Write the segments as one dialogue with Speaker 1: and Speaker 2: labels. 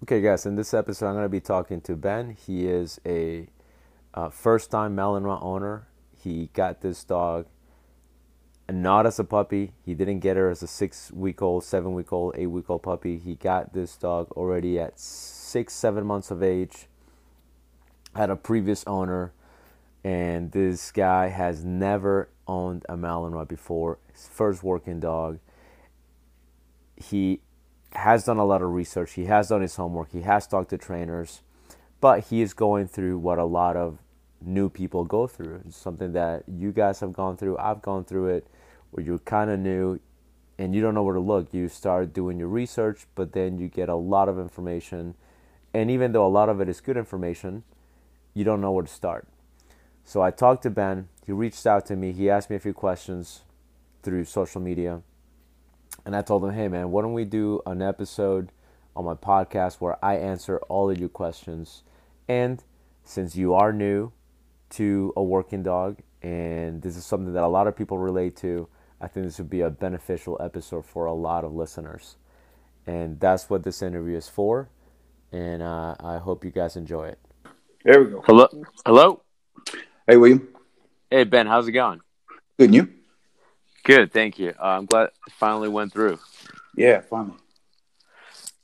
Speaker 1: Okay, guys, in this episode, I'm going to be talking to Ben. He is a uh, first time Malinois owner. He got this dog not as a puppy. He didn't get her as a six week old, seven week old, eight week old puppy. He got this dog already at six, seven months of age. Had a previous owner, and this guy has never owned a Malinois before. His first working dog. He has done a lot of research. He has done his homework. He has talked to trainers, but he is going through what a lot of new people go through. It's something that you guys have gone through. I've gone through it where you're kind of new and you don't know where to look. You start doing your research, but then you get a lot of information. And even though a lot of it is good information, you don't know where to start. So I talked to Ben. He reached out to me. He asked me a few questions through social media. And I told him, hey, man, why don't we do an episode on my podcast where I answer all of your questions? And since you are new to a working dog, and this is something that a lot of people relate to, I think this would be a beneficial episode for a lot of listeners. And that's what this interview is for. And uh, I hope you guys enjoy it.
Speaker 2: There we go.
Speaker 3: Hello. Hello.
Speaker 2: Hey, William.
Speaker 3: Hey, Ben. How's it going?
Speaker 2: Good, and you?
Speaker 3: Good. Thank you. Uh, I'm glad it finally went through.
Speaker 2: Yeah, finally.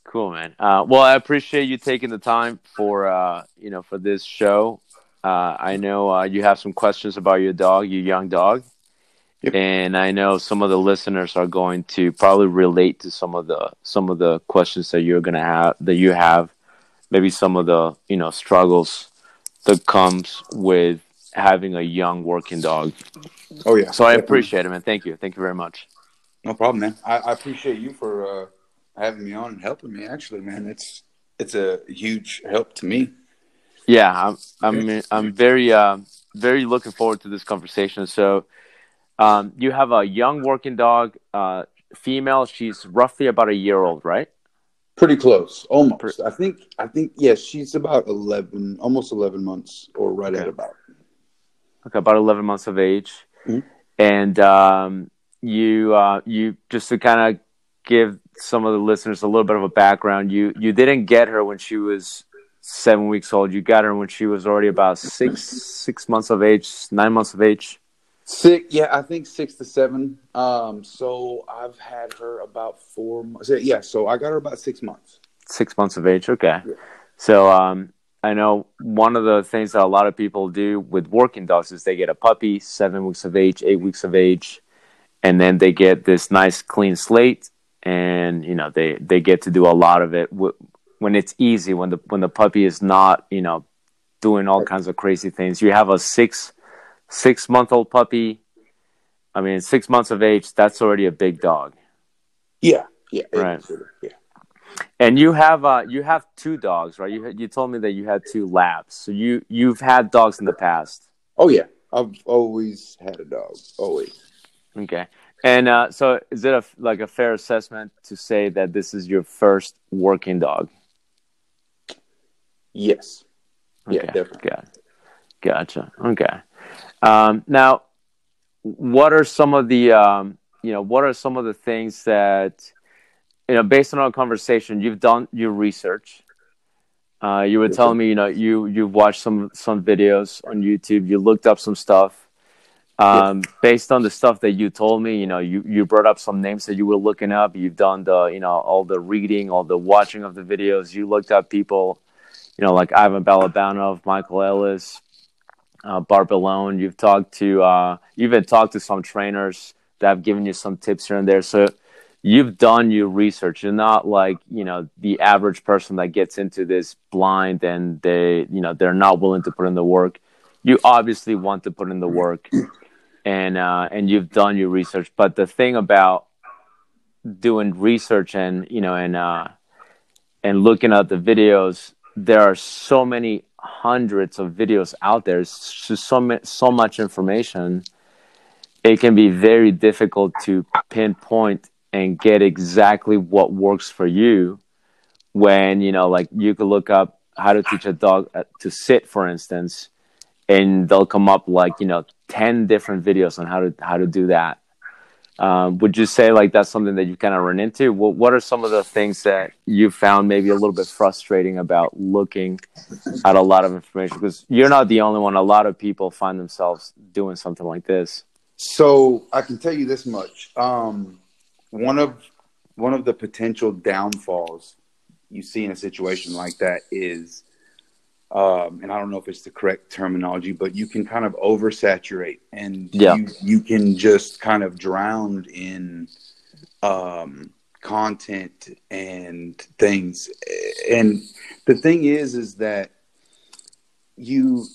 Speaker 3: Cool, man. Uh, well, I appreciate you taking the time for uh, you know for this show. Uh, I know uh, you have some questions about your dog, your young dog. Yep. And I know some of the listeners are going to probably relate to some of the some of the questions that you're gonna have that you have, maybe some of the you know struggles that comes with having a young working dog.
Speaker 2: Oh yeah.
Speaker 3: So I appreciate it, man. Thank you. Thank you very much.
Speaker 2: No problem, man. I, I appreciate you for uh, having me on and helping me. Actually, man, it's it's a huge help to me.
Speaker 3: Yeah, I'm I'm I'm very uh, very looking forward to this conversation. So um, you have a young working dog, uh, female. She's roughly about a year old, right?
Speaker 2: Pretty close, almost. I think. I think yes, she's about eleven, almost eleven months, or right okay. at about.
Speaker 3: Okay, about eleven months of age, mm-hmm. and um, you uh, you just to kind of give some of the listeners a little bit of a background. You you didn't get her when she was seven weeks old. You got her when she was already about six six months of age, nine months of age.
Speaker 2: Six, yeah, I think six to seven. Um, so I've had her about four months. Yeah, so I got her about six months.
Speaker 3: Six months of age. Okay. Yeah. So um, I know one of the things that a lot of people do with working dogs is they get a puppy, seven weeks of age, eight weeks of age, and then they get this nice clean slate, and you know they they get to do a lot of it when it's easy when the when the puppy is not you know doing all kinds of crazy things. You have a six six month old puppy. I mean, six months of age, that's already a big dog.
Speaker 2: Yeah, yeah,
Speaker 3: right.
Speaker 2: Yeah.
Speaker 3: And you have uh, you have two dogs, right? You you told me that you had two labs. So you you've had dogs in the past.
Speaker 2: Oh yeah, I've always had a dog. Always.
Speaker 3: Okay. And uh, so, is it a like a fair assessment to say that this is your first working dog?
Speaker 2: Yes.
Speaker 3: Okay. Yeah, definitely. Got Gotcha. Okay. Um, now, what are some of the um, you know what are some of the things that you know based on our conversation you've done your research. Uh, you were telling me you know you you've watched some some videos on youtube you looked up some stuff. Um, based on the stuff that you told me you know you you brought up some names that you were looking up. You've done the you know all the reading all the watching of the videos. You looked up people you know like ivan balabanov michael ellis uh, Bart Bellon. You've talked to uh, you've even talked to some trainers that have given you some tips here and there. So you've done your research. You're not like you know the average person that gets into this blind and they you know they're not willing to put in the work. You obviously want to put in the work, and uh, and you've done your research. But the thing about doing research and you know and uh, and looking at the videos, there are so many hundreds of videos out there. It's just so, so much information. It can be very difficult to pinpoint and get exactly what works for you when, you know, like you could look up how to teach a dog uh, to sit, for instance, and they'll come up like, you know, 10 different videos on how to, how to do that. Um, would you say like that's something that you kind of run into? What What are some of the things that you found maybe a little bit frustrating about looking at a lot of information? Because you're not the only one. A lot of people find themselves doing something like this.
Speaker 2: So I can tell you this much: um, one of one of the potential downfalls you see in a situation like that is, um, and I don't know if it's the correct terminology, but you can kind of oversaturate and
Speaker 3: Yeah.
Speaker 2: you, you can just kind of drown in um, content and things. And the thing is, is that you,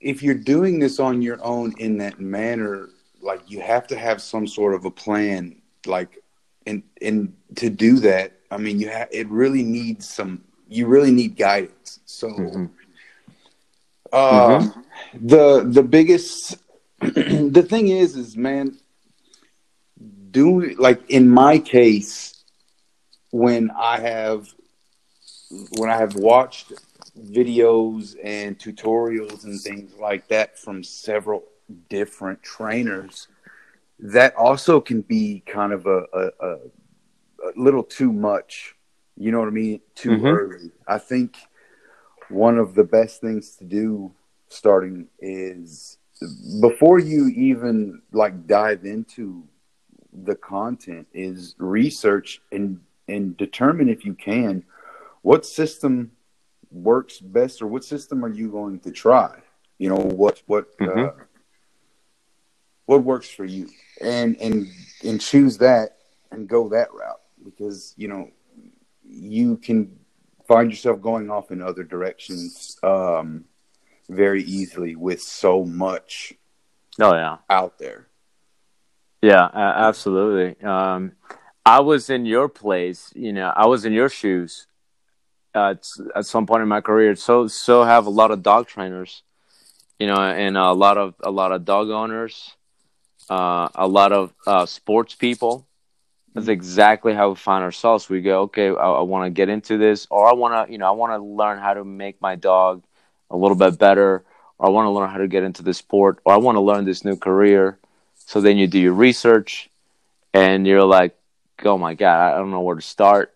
Speaker 2: if you're doing this on your own in that manner, like you have to have some sort of a plan, like, and and to do that, I mean, you have it really needs some. You really need guidance. So,
Speaker 3: Mhm.
Speaker 2: uh, the the biggest the thing is, is man, do like in my case, when I have when I have watched videos and tutorials and things like that from several different trainers, that also can be kind of a, a, a, a little too much. You know what I mean? Too
Speaker 3: Mhm.
Speaker 2: early. I think one of the best things to do starting is before you even like dive into the content is research and and determine if you can what system works best or what system are you going to try you know what what uh,
Speaker 3: Mhm.
Speaker 2: What works for you and and and choose that and go that route because you know you can find yourself going off in other directions um very easily with so much
Speaker 3: Oh yeah.
Speaker 2: out there
Speaker 3: Yeah, absolutely. Um, I was in your place, you know, I was in your shoes at at some point in my career. So so have a lot of dog trainers, you know, and a lot of a lot of dog owners, uh, a lot of uh, sports people. That's exactly how we find ourselves. We go, okay, I, I want to get into this, or I want to, you know, I want to learn how to make my dog a little bit better, or I want to learn how to get into the sport, or I want to learn this new career. So then you do your research, and you're like, oh my god, I don't know where to start.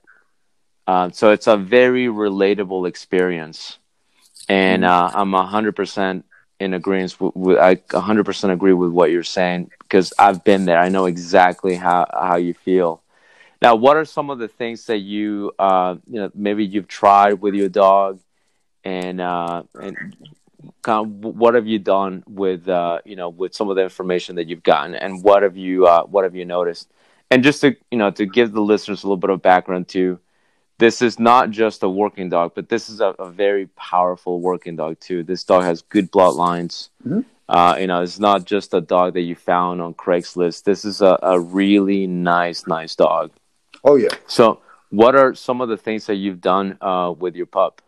Speaker 3: Um, so it's a very relatable experience, and uh, I'm hundred percent in agreement with, with. I hundred percent agree with what you're saying because I've been there. I know exactly how how you feel. Now, what are some of the things that you uh, you know maybe you've tried with your dog, and uh, and kind of what have you done with uh, you know with some of the information that you've gotten, and what have you uh, what have you noticed? And just to you know to give the listeners a little bit of background too, this is not just a working dog, but this is a, a very powerful working dog too. This dog has good bloodlines.
Speaker 2: Mhm.
Speaker 3: Uh, you know, it's not just a dog that you found on Craigslist. This is a, a really nice, nice dog.
Speaker 2: oh yeah
Speaker 3: So, what are some of the things that you've done uh, with your pup?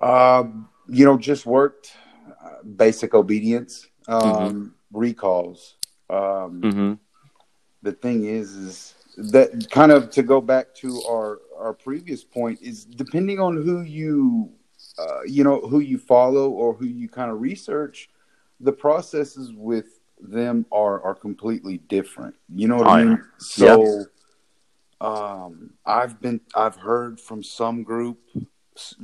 Speaker 2: Um, you know, just worked uh, basic obedience, um, recalls. Um,
Speaker 3: hmm
Speaker 2: The thing is, is that kind of to go back to our our previous point is depending on who you, uh, you know, who you follow or who you kind of research, the processes with them are are completely different. You know what I
Speaker 3: yeah.
Speaker 2: mean? So. Um, I've been I've heard from some group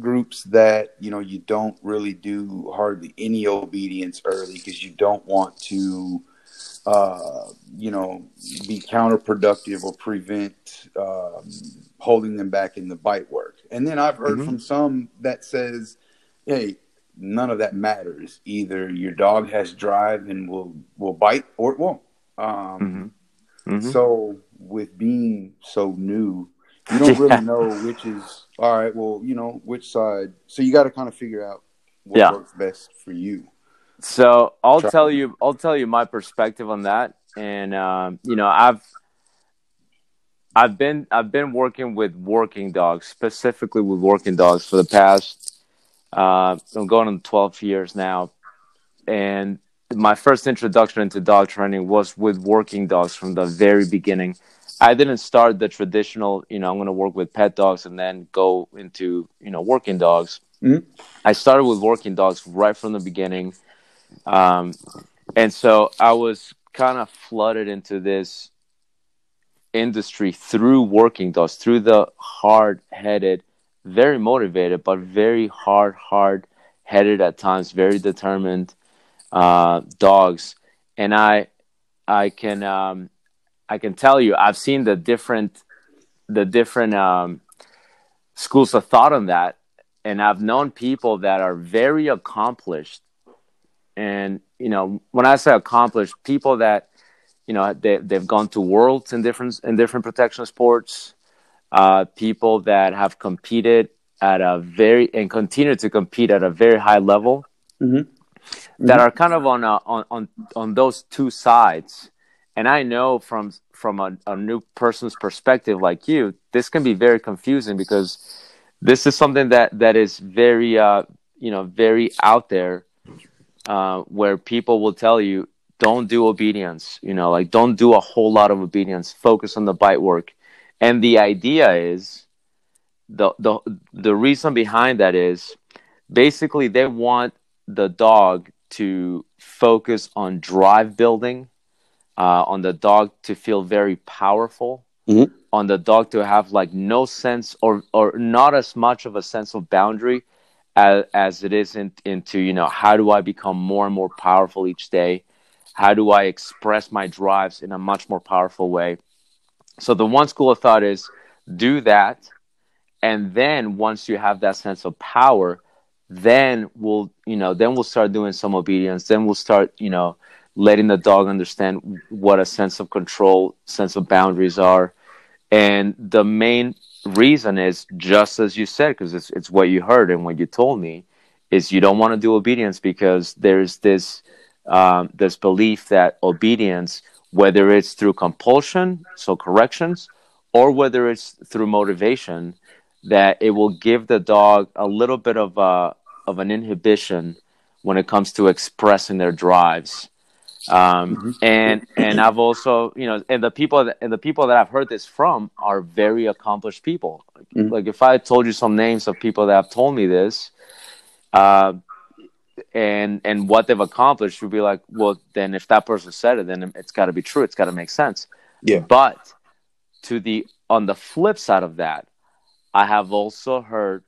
Speaker 2: groups that you know you don't really do hardly any obedience early because you don't want to uh, you know be counterproductive or prevent um, holding them back in the bite work. And then I've heard
Speaker 3: Mhm.
Speaker 2: from some that says, "Hey, none of that matters. Either your dog has drive and will will bite, or it won't." Um,
Speaker 3: hmm
Speaker 2: so with being so new, you don't really know which is all right. Well, you know which side. So you got to kind of figure out what
Speaker 3: Yeah.
Speaker 2: works best for you.
Speaker 3: So I'll
Speaker 2: Try-
Speaker 3: tell you, I'll tell you my perspective on that, and um, you know, I've I've been I've been working with working dogs, specifically with working dogs, for the past uh, I'm going on 12 years now, and my first introduction into dog training was with working dogs from the very beginning. I didn't start the traditional, you know, I'm going to work with pet dogs and then go into, you know, working dogs.
Speaker 2: Mhm.
Speaker 3: I started with working dogs right from the beginning. Um, and so I was kind of flooded into this industry through working dogs, through the hard headed, very motivated, but very hard, hard headed at times, very determined uh, dogs. And I, I can, um, I can tell you, I've seen the different, the different um, schools of thought on that, and I've known people that are very accomplished. And you know, when I say accomplished, people that you know they they've gone to worlds in different in different protection sports, uh, people that have competed at a very and continue to compete at a very high level, mm-hmm. Mm-hmm. that are kind of on a, on on on those two sides. And I know from from a, a new person's perspective like you, this can be very confusing because this is something that that is very uh, you know very out there, uh, where people will tell you don't do obedience, you know, like don't do a whole lot of obedience, focus on the bite work, and the idea is the the the reason behind that is basically they want the dog to focus on drive building uh, on the dog to feel very powerful, mm-hmm. on the dog to have like no sense or or not as much of a sense of boundary as, as it is in, into you know how do I become more and more powerful each day? How do I express my drives in a much more powerful way? So the one school of thought is do that, and then once you have that sense of power, then we'll you know then we'll start doing some obedience. Then we'll start you know letting the dog understand what a sense of control, sense of boundaries are. And the main reason is just as you said, because it's, it's what you heard and what you told me, is you don't want to do obedience because there's this um, this belief that obedience, whether it's through compulsion, so corrections, or whether it's through motivation, that it will give the dog a little bit of a, of an inhibition when it comes to expressing their drives um, mm-hmm. and and I've also you know and the people that, and the people that I've heard this from are very accomplished people. Mm-hmm. Like if I told you some names of people that have told me this, uh, and and what they've accomplished, you'd be like, well, then if that person said it, then it's got to be true. It's got to make sense.
Speaker 2: Yeah.
Speaker 3: But to the on the flip side of that, I have also heard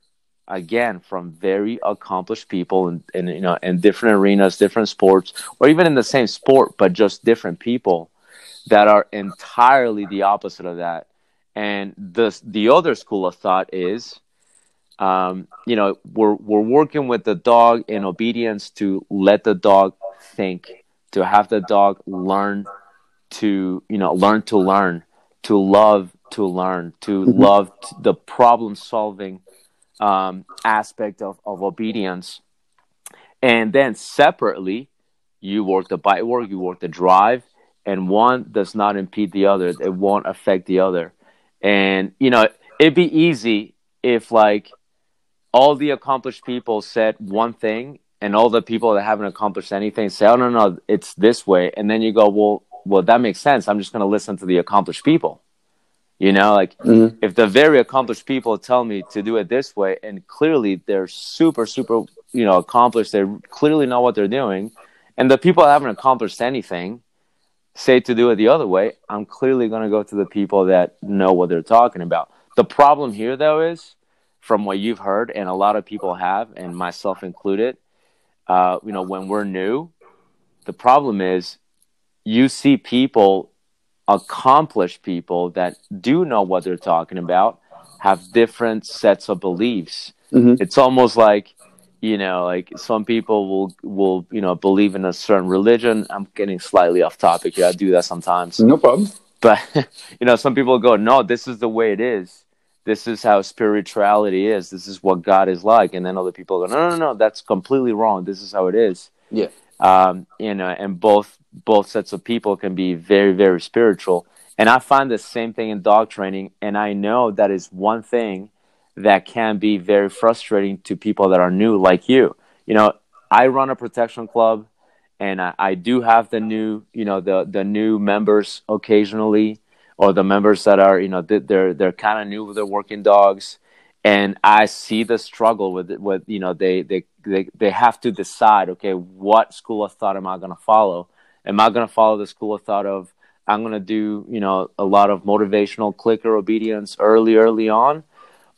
Speaker 3: again from very accomplished people in, in you know in different arenas different sports or even in the same sport but just different people that are entirely the opposite of that and the the other school of thought is um, you know we're we're working with the dog in obedience to let the dog think to have the dog learn to you know learn to learn to love to learn to mm-hmm. love the problem solving um, aspect of, of obedience. And then separately, you work the bite work, you work the drive, and one does not impede the other. It won't affect the other. And, you know, it'd be easy if, like, all the accomplished people said one thing and all the people that haven't accomplished anything say, oh, no, no, it's this way. And then you go, well, well, that makes sense. I'm just going to listen to the accomplished people. You know, like mm-hmm. if the very accomplished people tell me to do it this way, and clearly they're super, super, you know, accomplished, they clearly know what they're doing, and the people that haven't accomplished anything say to do it the other way, I'm clearly going to go to the people that know what they're talking about. The problem here, though, is from what you've heard, and a lot of people have, and myself included, uh, you know, when we're new, the problem is you see people accomplished people that do know what they're talking about have different sets of beliefs. Mm-hmm. It's almost like you know, like some people will will you know believe in a certain religion. I'm getting slightly off topic here. I do that sometimes.
Speaker 2: No problem.
Speaker 3: But you know, some people go, "No, this is the way it is. This is how spirituality is. This is what God is like." And then other people go, "No, no, no, that's completely wrong. This is how it is."
Speaker 2: Yeah.
Speaker 3: Um, you know, and both both sets of people can be very, very spiritual. And I find the same thing in dog training. And I know that is one thing that can be very frustrating to people that are new, like you. You know, I run a protection club and I, I do have the new, you know, the, the new members occasionally or the members that are, you know, they're, they're kind of new with their working dogs. And I see the struggle with, with, you know, they, they, they, they have to decide, okay, what school of thought am I going to follow? Am I going to follow the school of thought of I'm going to do, you know, a lot of motivational clicker obedience early, early on?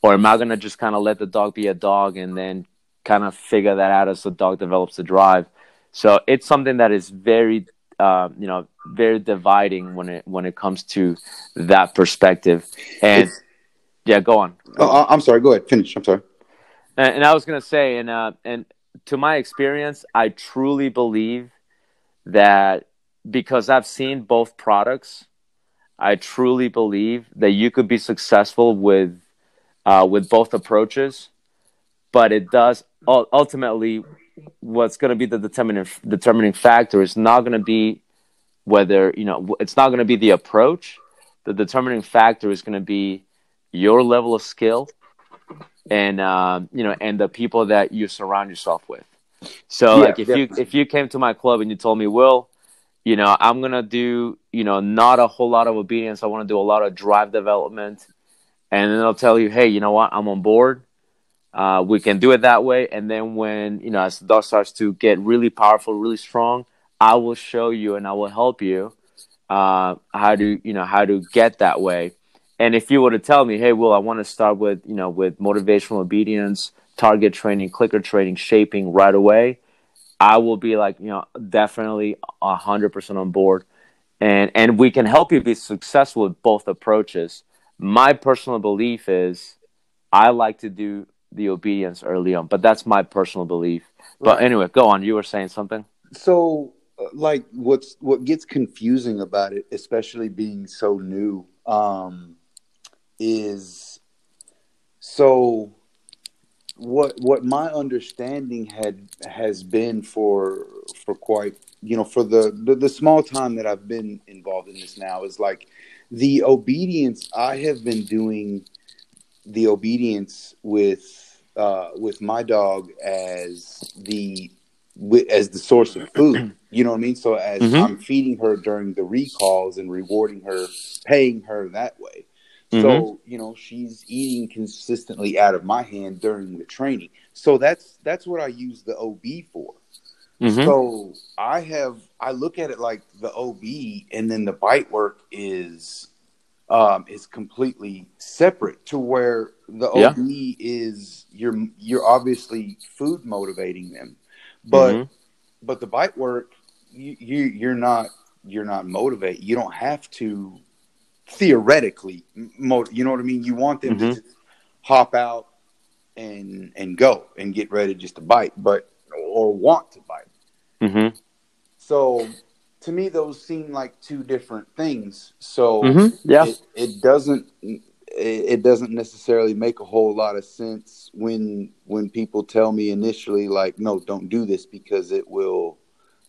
Speaker 3: Or am I going to just kind of let the dog be a dog and then kind of figure that out as the dog develops the drive? So it's something that is very, uh, you know, very dividing when it when it comes to that perspective. And it's, yeah, go on.
Speaker 2: Go oh, on. I'm sorry. Go ahead. Finish. I'm sorry.
Speaker 3: And, and I was going to say, and uh, and to my experience, I truly believe that because I've seen both products, I truly believe that you could be successful with uh, with both approaches, but it does ultimately what's going to be the determining determining factor is not going to be whether you know it's not going to be the approach. The determining factor is going to be your level of skill and uh, you know and the people that you surround yourself with. So yeah, like if definitely. you if you came to my club and you told me, Will, you know, I'm gonna do, you know, not a whole lot of obedience. I want to do a lot of drive development, and then I'll tell you, hey, you know what, I'm on board. Uh, we can do it that way, and then when you know, as the dog starts to get really powerful, really strong, I will show you and I will help you uh, how to, you know, how to get that way. And if you were to tell me, hey, Will, I want to start with, you know, with motivational obedience, target training, clicker training, shaping right away, I will be like, you know, definitely hundred percent on board, and and we can help you be successful with both approaches. My personal belief is, I like to do the obedience early on, but that's my personal belief. Right. But anyway, go on. You were saying something.
Speaker 2: So, uh, like, what's what gets confusing about it, especially being so new, um, is so what what my understanding had has been for for quite you know for the, the, the small time that I've been involved in this now is like the obedience I have been doing the obedience with uh, with my dog as the as the source of food. You know what I mean? So as mm-hmm. I'm feeding her during the recalls and rewarding her, paying her that way. Mm-hmm. So, you know, she's eating consistently out of my hand during the training. So that's that's what I use the OB for. Mm-hmm. So I have I look at it like the OB and then the bite work is um is completely separate to where the yeah. OB is you're you're obviously food motivating them. But mm-hmm. but the bite work you, you you're not you're not motivated. You don't have to theoretically, you know what I mean? You want them mm-hmm. to hop out and and go and get ready just to bite, but or want to bite. Mm-hmm. So to me, those seem like two different things. So mm-hmm. yeah, it, it doesn't it doesn't necessarily make a whole lot of sense when when people tell me initially like no don't do this because it will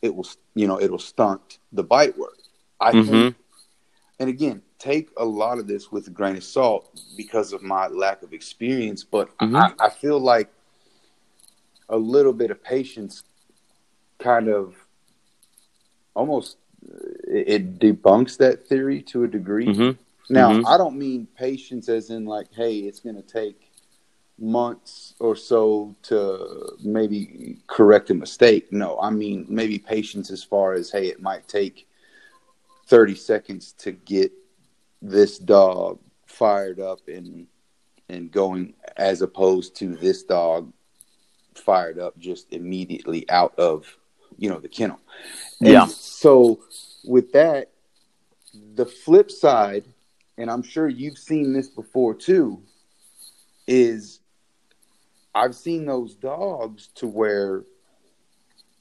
Speaker 2: it will you know it'll stunt the bite work i mm-hmm. think and again take a lot of this with a grain of salt because of my lack of experience, but mm-hmm. I, I, feel like a little bit of patience kind of almost it debunks that theory to a degree. Mm-hmm. Now, mm-hmm. I don't mean patience as in like, hey, it's going to take months or so to maybe correct a mistake. No, I mean maybe patience as far as hey, it might take 30 seconds to get this dog fired up and and going as opposed to this dog fired up just immediately out of you know the kennel. And yeah. So with that, the flip side, and I'm sure you've seen this before too, is I've seen those dogs to where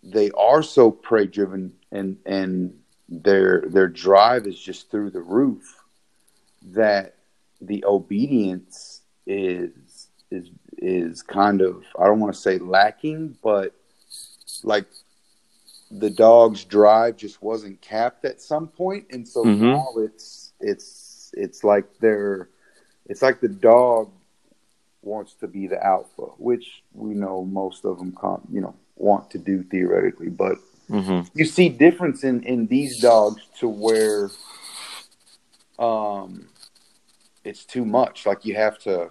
Speaker 2: they are so prey driven and and their their drive is just through the roof that the obedience is is is kind of I don't want to say lacking, but like the dog's drive just wasn't capped at some point, and so mm-hmm. now it's it's it's like they're it's like the dog wants to be the alpha, which we know most of them can't, you know want to do theoretically, but mm-hmm. you see difference in in these dogs to where um it's too much. Like you have to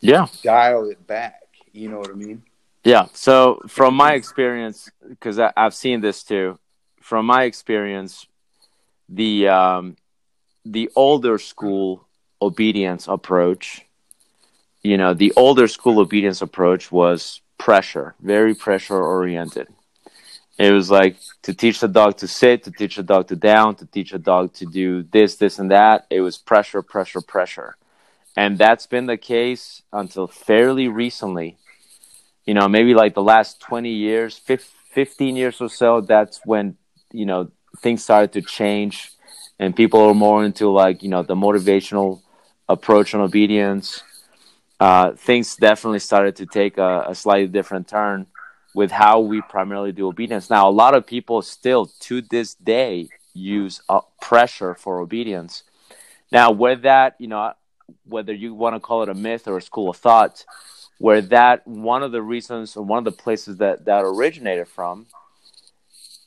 Speaker 3: yeah
Speaker 2: dial it back. You know what I mean?
Speaker 3: Yeah. So from my experience, because I've seen this too, from my experience, the um, the older school obedience approach, you know, the older school obedience approach was pressure, very pressure oriented. It was like to teach the dog to sit, to teach the dog to down, to teach a dog to do this, this, and that. It was pressure, pressure, pressure. And that's been the case until fairly recently. You know, maybe like the last 20 years, 15 years or so, that's when, you know, things started to change and people are more into like, you know, the motivational approach on obedience. Uh, things definitely started to take a, a slightly different turn with how we primarily do obedience. Now, a lot of people still to this day use uh, pressure for obedience. Now, where that, you know, whether you want to call it a myth or a school of thought, where that one of the reasons or one of the places that that originated from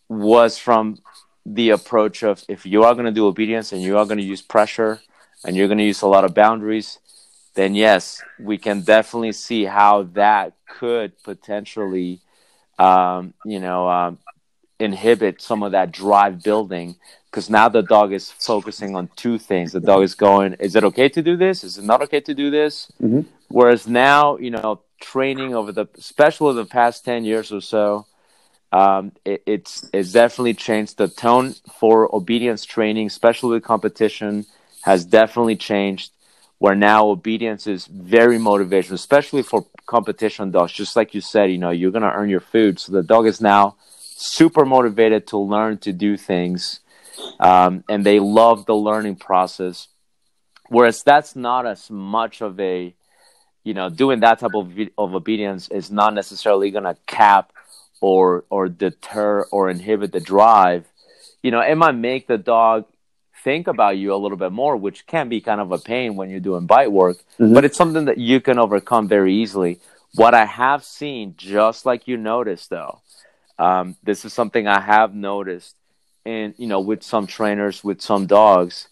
Speaker 3: was from the approach of if you are going to do obedience and you are going to use pressure and you're going to use a lot of boundaries, then yes, we can definitely see how that could potentially um, you know, um, inhibit some of that drive building because now the dog is focusing on two things. The dog is going, is it okay to do this? Is it not okay to do this? Mm-hmm. Whereas now, you know, training over the, especially the past 10 years or so, um, it, it's, it's definitely changed. The tone for obedience training, especially with competition, has definitely changed where now obedience is very motivational, especially for competition dogs. Just like you said, you know, you're going to earn your food. So the dog is now super motivated to learn to do things. Um, and they love the learning process. Whereas that's not as much of a, you know, doing that type of, of obedience is not necessarily going to cap or, or deter or inhibit the drive. You know, it might make the dog think about you a little bit more, which can be kind of a pain when you're doing bite work, mm-hmm. but it's something that you can overcome very easily. What I have seen, just like you noticed though, um, this is something I have noticed and you know, with some trainers, with some dogs,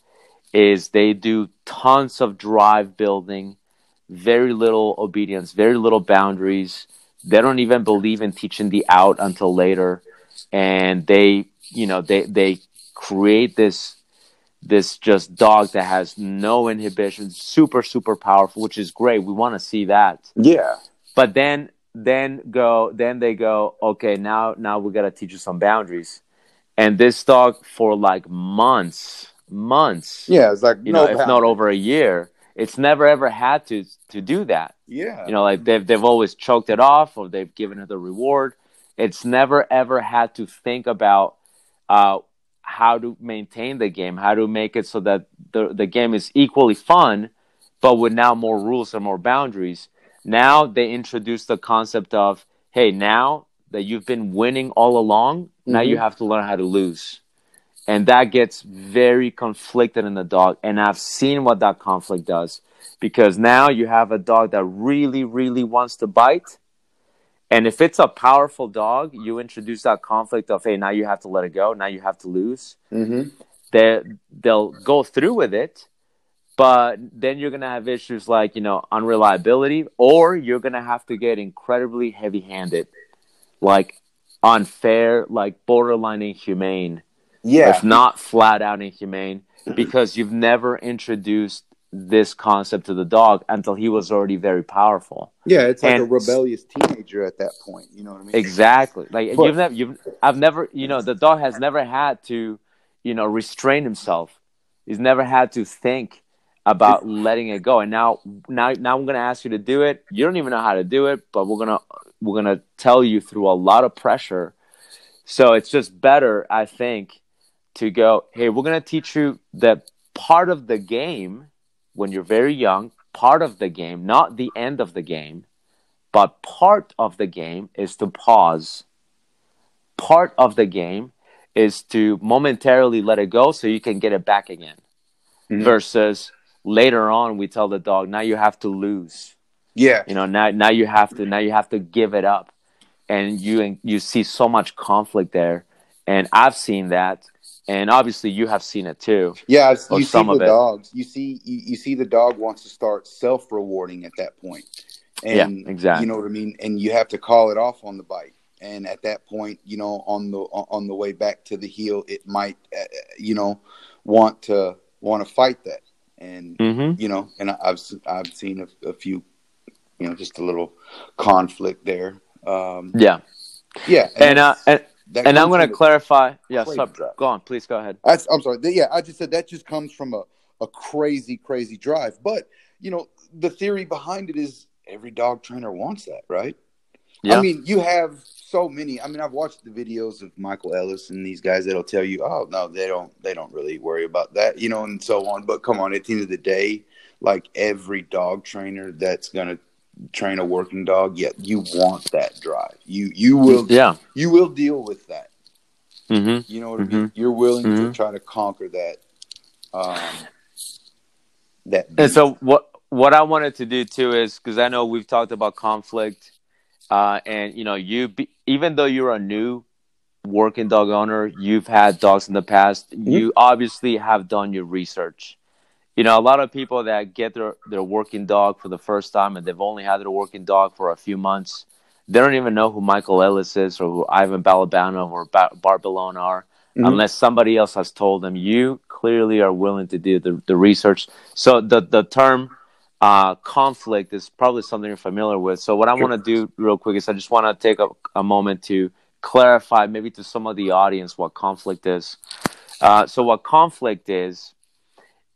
Speaker 3: is they do tons of drive building, very little obedience, very little boundaries. They don't even believe in teaching the out until later. And they, you know, they, they create this this just dog that has no inhibition, super super powerful, which is great. We want to see that.
Speaker 2: Yeah.
Speaker 3: But then then go then they go okay now now we got to teach you some boundaries, and this dog for like months months.
Speaker 2: Yeah, it's like
Speaker 3: you no know boundaries. if not over a year. It's never ever had to to do that.
Speaker 2: Yeah.
Speaker 3: You know, like they've they've always choked it off or they've given it the reward. It's never ever had to think about uh, how to maintain the game, how to make it so that the, the game is equally fun, but with now more rules and more boundaries. Now they introduce the concept of, hey, now that you've been winning all along, mm-hmm. now you mm-hmm. have to learn how to lose. And that gets very conflicted in the dog. And I've seen what that conflict does because now you have a dog that really, really wants to bite and if it's a powerful dog, you introduce that conflict of, hey, now you have to let it go. Now you have to lose. Mm-hmm. They, they'll go through with it, but then you're going to have issues like, you know, unreliability, or you're going to have to get incredibly heavy handed, like unfair, like borderline inhumane.
Speaker 2: Yeah.
Speaker 3: If not flat out inhumane, because you've never introduced this concept to the dog until he was already very powerful.
Speaker 2: Yeah, it's like and, a rebellious teenager at that point. You know what I mean?
Speaker 3: Exactly. Like but, you've never, you've, I've never, you know, the dog has never had to, you know, restrain himself. He's never had to think about letting it go. And now, now, now I'm going to ask you to do it. You don't even know how to do it, but we're gonna, we're gonna tell you through a lot of pressure. So it's just better, I think, to go. Hey, we're gonna teach you that part of the game when you're very young, part of the game, not the end of the game, but part of the game is to pause. Part of the game is to momentarily let it go so you can get it back again. Mm-hmm. Versus later on, we tell the dog, now you have to lose.
Speaker 2: Yeah.
Speaker 3: You know, now now you have to now you have to give it up. And you you see so much conflict there. And I've seen that and obviously you have seen it too.
Speaker 2: Yeah, you see the dogs. You see, you, you, see the dog wants to start self rewarding at that point. And,
Speaker 3: yeah, exactly.
Speaker 2: You know what I mean, and you have to call it off on the bite. and at that point, you know, on the on the way back to the heel, it might, uh, you know, want to want to fight that, and
Speaker 3: Mm-hmm.
Speaker 2: you know, and I've I've seen a, a few, you know, just a little conflict there. Um,
Speaker 3: Yeah.
Speaker 2: yeah,
Speaker 3: And uh, and, and I'm going to clarify. Yeah,
Speaker 2: drive.
Speaker 3: go on, please go ahead.
Speaker 2: I, I'm sorry. Yeah, I just said that just comes from a, a crazy, crazy drive. But, you know, the theory behind it is every dog trainer wants that, right?
Speaker 3: Yeah.
Speaker 2: I mean, you have so many. I mean, I've watched the videos of Michael Ellis and these guys that'll tell you, "Oh, no, they don't they don't really worry about that," you know, and so on. But come on, at the end of the day, like every dog trainer that's going to train a working dog, yeah, you want that drive. You you will
Speaker 3: yeah.
Speaker 2: you will deal with that.
Speaker 3: Mm-hmm.
Speaker 2: You know what I mean? You're willing to
Speaker 3: Mhm.
Speaker 2: try to conquer that. Um, that.
Speaker 3: And so what what I wanted to do too is because I know we've talked about conflict, uh, and you know you be, even though you're a new working dog owner, you've had dogs in the past. You obviously have done your research. You know, a lot of people that get their their working dog for the first time and they've only had their working dog for a few months. They don't even know who Michael Ellis is or who Ivan Balabano or ba- Bart Bellon are
Speaker 2: Mhm.
Speaker 3: unless somebody else has told them. You clearly are willing to do the, the research. So the the term uh, conflict is probably something you're familiar with. So what I want to do real quick is I just want to take a, a moment to clarify maybe to some of the audience what conflict is. Uh, so what conflict is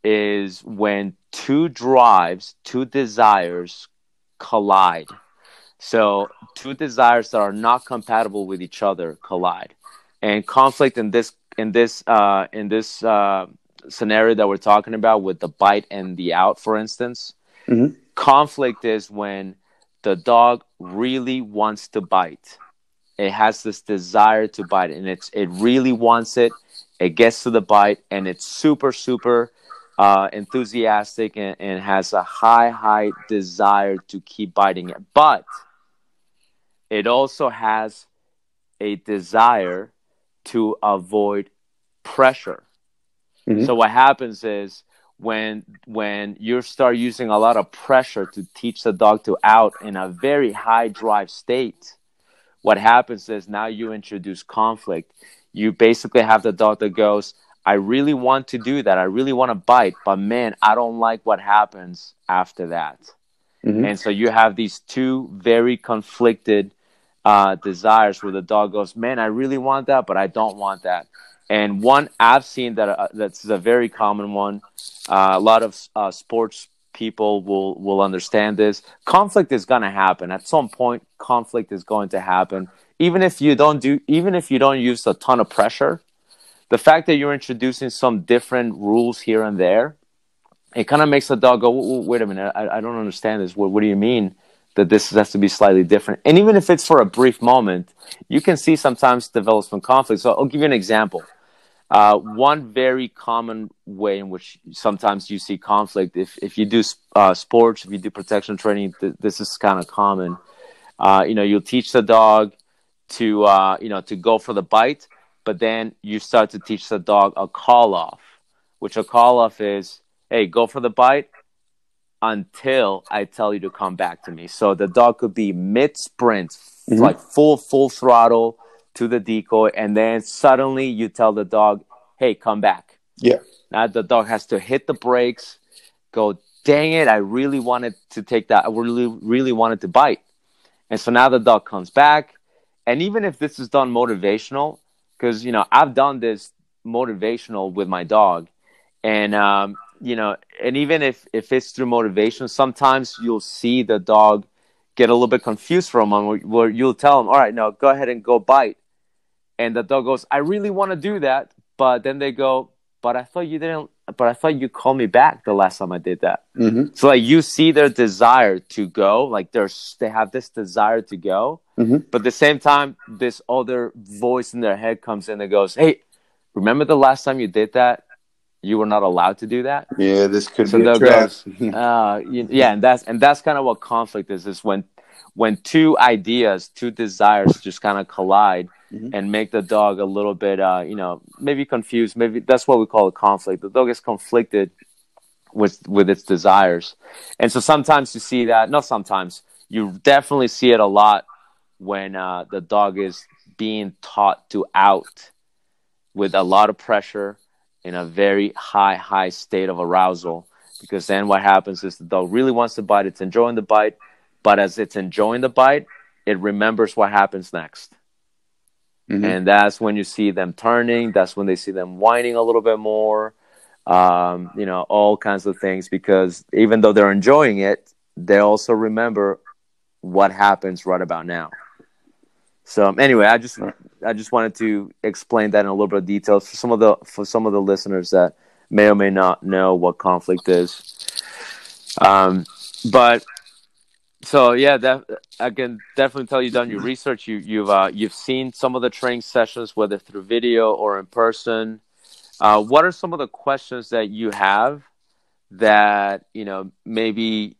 Speaker 3: is when two drives, two desires collide. So two desires that are not compatible with each other collide, and conflict in this in this uh, in this uh, scenario that we're talking about with the bite and the out, for instance,
Speaker 2: Mhm.
Speaker 3: conflict is when the dog really wants to bite. It has this desire to bite, and it's it really wants it. It gets to the bite, and it's super super uh, enthusiastic and, and has a high high desire to keep biting it, but it also has a desire to avoid pressure.
Speaker 2: Mhm.
Speaker 3: So what happens is when when you start using a lot of pressure to teach the dog to out in a very high drive state, what happens is now you introduce conflict. You basically have the dog that goes, I really want to do that. I really want to bite, but man, I don't like what happens after that.
Speaker 2: Mhm.
Speaker 3: And so you have these two very conflicted uh, desires where the dog goes, "Man, I really want that, but I don't want that." And one I've seen that uh, that's a very common one. Uh, a lot of uh, sports people will will understand this. Conflict is going to happen at some point. Conflict is going to happen, even if you don't do, even if you don't use a ton of pressure. The fact that you're introducing some different rules here and there, it kind of makes the dog go, "W- w- "Wait a minute, I, I don't understand this. What, what do you mean?" that this has to be slightly different. And even if it's for a brief moment, you can see sometimes develop some conflict. So I'll give you an example. Uh, one very common way in which sometimes you see conflict, if, if you do uh, sports, if you do protection training, th- this is kind of common. Uh, you know, you'll teach the dog to, uh, you know, to go for the bite, but then you start to teach the dog a call off, which a call off is, hey, go for the bite, until I tell you to come back to me. So the dog could be mid sprint,
Speaker 2: Mhm.
Speaker 3: like full full throttle to the decoy, and then suddenly you tell the dog, "Hey, come back."
Speaker 2: Yeah.
Speaker 3: Now the dog has to hit the brakes, go, "Dang it! I really wanted to take that. I really really wanted to bite." And so now the dog comes back, and even if this is done motivational, because you know I've done this motivational with my dog, and um, you know, and even if if it's through motivation, sometimes you'll see the dog get a little bit confused from them, where, where you'll tell them, "All right, now go ahead and go bite," and the dog goes, "I really want to do that," but then they go, "But I thought you didn't. But I thought you called me back the last time I did that."
Speaker 2: hmm
Speaker 3: So like you see their desire to go, like there's they have this desire to go,
Speaker 2: Mhm.
Speaker 3: but at the same time, this other voice in their head comes in and goes, "Hey, remember the last time you did that? You were not allowed to do that."
Speaker 2: Yeah, this could
Speaker 3: So
Speaker 2: be a trap.
Speaker 3: Uh, yeah, and that's and that's kind of what conflict is. Is when when two ideas, two desires just kind of collide
Speaker 2: Mhm.
Speaker 3: and make the dog a little bit, uh, you know, maybe confused. Maybe that's what we call a conflict. The dog is conflicted with with its desires, and so sometimes you see that. Not sometimes. You definitely see it a lot when uh, the dog is being taught to out with a lot of pressure in a very high, high state of arousal. Because then what happens is the dog really wants to bite, it's enjoying the bite, but as it's enjoying the bite, it remembers what happens next. Mm-hmm. And that's when you see them turning, that's when they see them whining a little bit more, um, you know, all kinds of things. Because even though they're enjoying it, they also remember what happens right about now. So anyway, I just I just wanted to explain that in a little bit of detail for some of the for some of the listeners that may or may not know what conflict is. Um, but so yeah, that I can definitely tell you've done your research. You you've uh, you've seen some of the training sessions, whether through video or in person. Uh, what are some of the questions that you have that you know maybe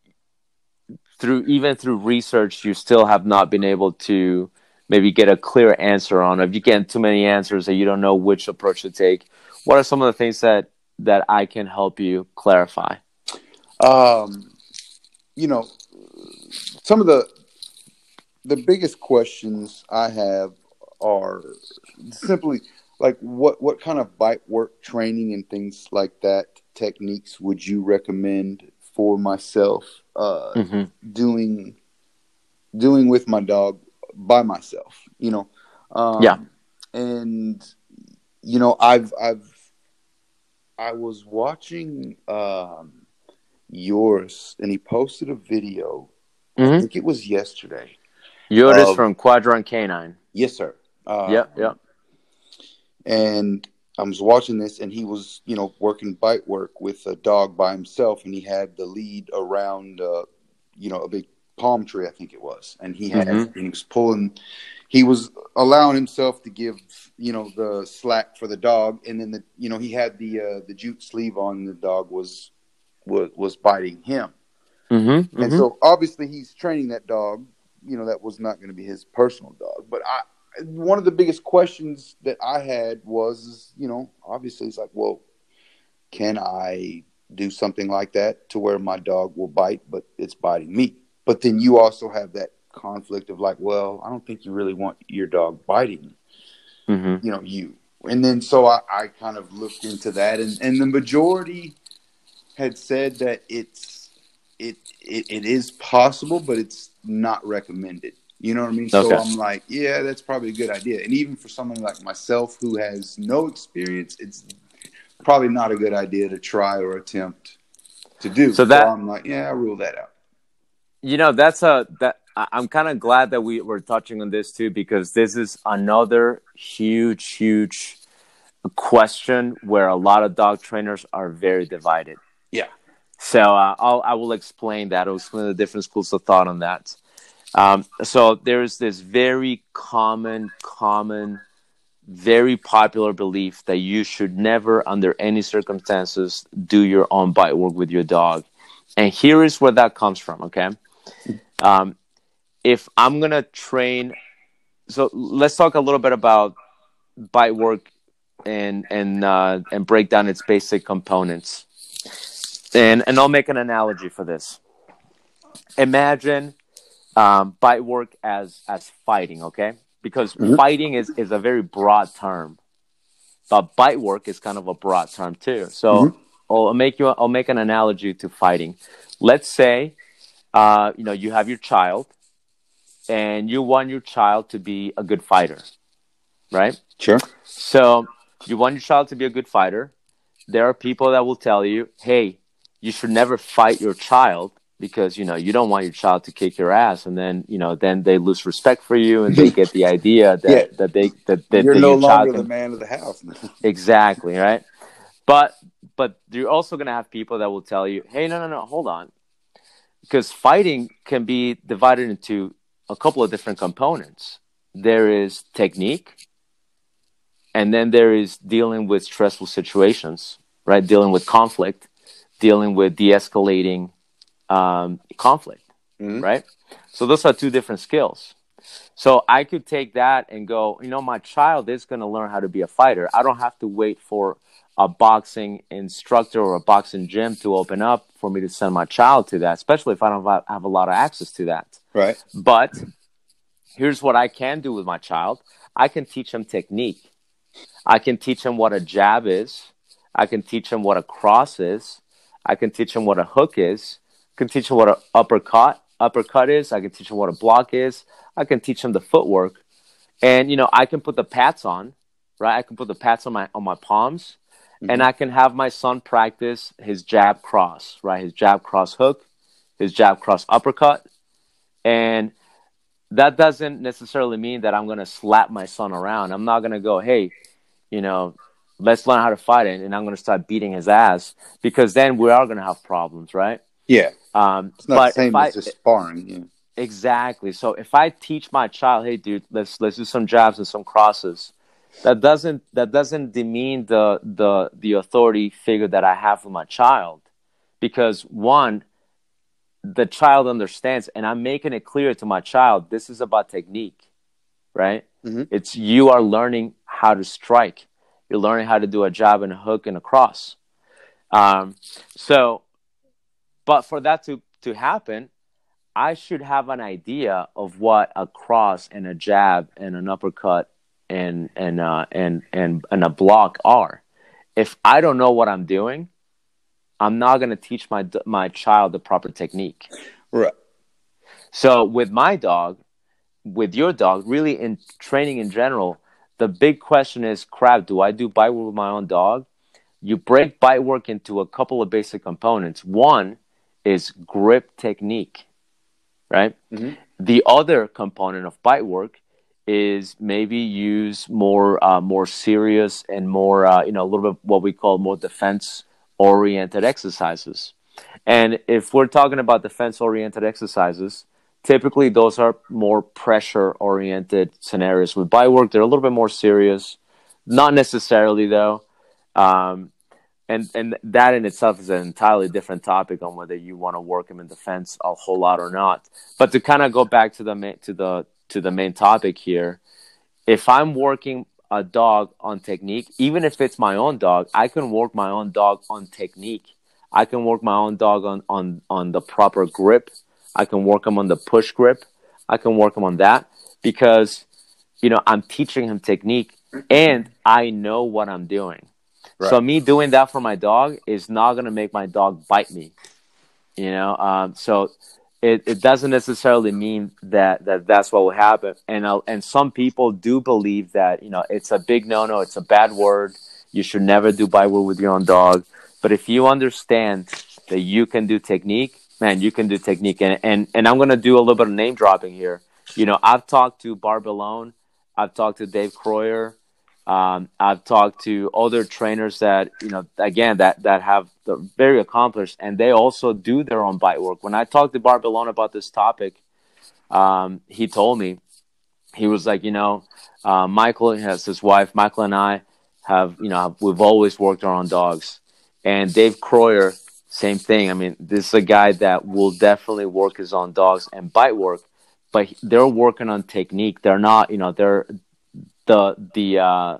Speaker 3: through even through research you still have not been able to maybe get a clear answer on. If you get too many answers that you don't know which approach to take, what are some of the things that that I can help you clarify?
Speaker 2: Um, you know, some of the the biggest questions I have are simply like what what kind of bite work training and things like that techniques would you recommend for myself uh, mm-hmm. doing doing with my dog by myself, you know.
Speaker 3: Um, yeah.
Speaker 2: And you know, I've I've I was watching um, yours, and he posted a video. Mm-hmm. I think it was yesterday.
Speaker 3: Yours of, from Quadrant Canine.
Speaker 2: Yes, sir.
Speaker 3: Um, yep, yep.
Speaker 2: And I was watching this, and he was, you know, working bite work with a dog by himself, and he had the lead around, uh, you know, a big palm tree, I think it was, and he had mm-hmm. he was pulling, he was allowing himself to give you know the slack for the dog, and then the you know he had the uh, the jute sleeve on, the dog was was was biting him,
Speaker 3: mm-hmm. Mm-hmm.
Speaker 2: and so obviously he's training that dog. You know that was not going to be his personal dog, but I one of the biggest questions that I had was, you know, obviously it's like, well, can I do something like that to where my dog will bite, but it's biting me? But then you also have that conflict of like, well, I don't think you really want your dog biting, mm-hmm. you know, you. And then so I, I kind of looked into that, and, and the majority had said that it's it, it it is possible, but it's not recommended. You know what I mean? Okay. So I'm like, yeah, that's probably a good idea. And even for someone like myself who has no experience, it's probably not a good idea to try or attempt to do. So that so I'm like, yeah, I rule that out
Speaker 3: you know that's a that i'm kind of glad that we were touching on this too because this is another huge huge question where a lot of dog trainers are very divided.
Speaker 2: Yeah.
Speaker 3: So uh, I'll, i will explain that. I'll explain the different schools of thought on that. Um, so there's this very common common very popular belief that you should never under any circumstances do your own bite work with your dog. And here is where that comes from okay um, if I'm gonna train, so let's talk a little bit about bite work and and uh, and break down its basic components. And and I'll make an analogy for this. Imagine um, bite work as as fighting, okay? Because mm-hmm. fighting is is a very broad term, but bite work is kind of a broad term too. So mm-hmm. I'll make you I'll make an analogy to fighting. Let's say uh, you know, you have your child and you want your child to be a good fighter, right?
Speaker 2: Sure.
Speaker 3: So you want your child to be a good fighter. There are people that will tell you, hey, you should never fight your child because you know you don't want your child to kick your ass and then you know then they lose respect for you and they get the idea that yeah. that they that, that
Speaker 2: you're no longer can... the man of the house
Speaker 3: exactly right but but you're also going to have people that will tell you hey no no no hold on because fighting can be divided into a couple of different components. There is technique, and then there is dealing with stressful situations, right? Dealing with conflict, dealing with de-escalating um, conflict, mm-hmm. right? So those are two different skills. So I could take that and go, you know, my child is going to learn how to be a fighter. I don't have to wait for a boxing instructor or a boxing gym to open up for me to send my child to that, especially if I don't have a lot of access to that.
Speaker 2: Right.
Speaker 3: But here's what I can do with my child. I can teach him technique. I can teach him what a jab is. I can teach him what a cross is. I can teach him what a hook is. I can teach him what an uppercut uppercut is. I can teach him what a block is. I can teach him the footwork, and you know I can put the pats on, right? I can put the pats on my on my palms, mm-hmm. and I can have my son practice his jab cross, right? His jab cross hook, his jab cross uppercut, and that doesn't necessarily mean that I'm going to slap my son around. I'm not going to go, hey, you know, let's learn how to fight it, and I'm going to start beating his ass because then we are going to have problems, right?
Speaker 2: Yeah.
Speaker 3: Um,
Speaker 2: it's not the same as just sparring. Yeah.
Speaker 3: Exactly. So if I teach my child, hey, dude, let's let's do some jabs and some crosses, that doesn't that doesn't demean the the the authority figure that I have with my child, because one, the child understands, and I'm making it clear to my child, this is about technique, right? Mm-hmm. It's you are learning how to strike. You're learning how to do a jab and a hook and a cross. Um, so, but for that to to happen, I should have an idea of what a cross and a jab and an uppercut and and uh, and and and a block are. If I don't know what I'm doing, I'm not going to teach my my child the proper technique.
Speaker 2: Right.
Speaker 3: So with my dog, with your dog, really in training in general, the big question is, crap, do I do bite work with my own dog? You break bite work into a couple of basic components. One is grip technique, right? Mm-hmm. The other component of bite work is maybe use more uh, more serious and more uh, you know a little bit what we call more defense oriented exercises. And if we're talking about defense oriented exercises, typically those are more pressure oriented scenarios. With bite work, they're a little bit more serious. Not necessarily though. Um, and and that in itself is an entirely different topic on whether you want to work him in defense a whole lot or not. But to kind of go back to the to the to the main topic here, if I'm working a dog on technique, even if it's my own dog, I can work my own dog on technique. I can work my own dog on on on the proper grip. I can work him on the push grip. I can work him on that because you know I'm teaching him technique and I know what I'm doing. Right. So me doing that for my dog is not gonna make my dog bite me. You know, um, so it, it doesn't necessarily mean that, that that's what will happen. And uh, and some people do believe that you know it's a big no no, it's a bad word. You should never do work with your own dog. But if you understand that you can do technique, man, you can do technique. And and, and I'm gonna do a little bit of name dropping here. You know, I've talked to Bart Bellon, I've talked to Dave Croyer, um, I've talked to other trainers that you know again that that have very accomplished, and they also do their own bite work. When I talked to Bart Bellon about this topic, um, he told me he was like, you know, uh, Michael has his wife. Michael and I have you know we've always worked our own dogs, and Dave Croyer, same thing. I mean, this is a guy that will definitely work his own dogs and bite work, but they're working on technique. They're not, you know, they're the the uh,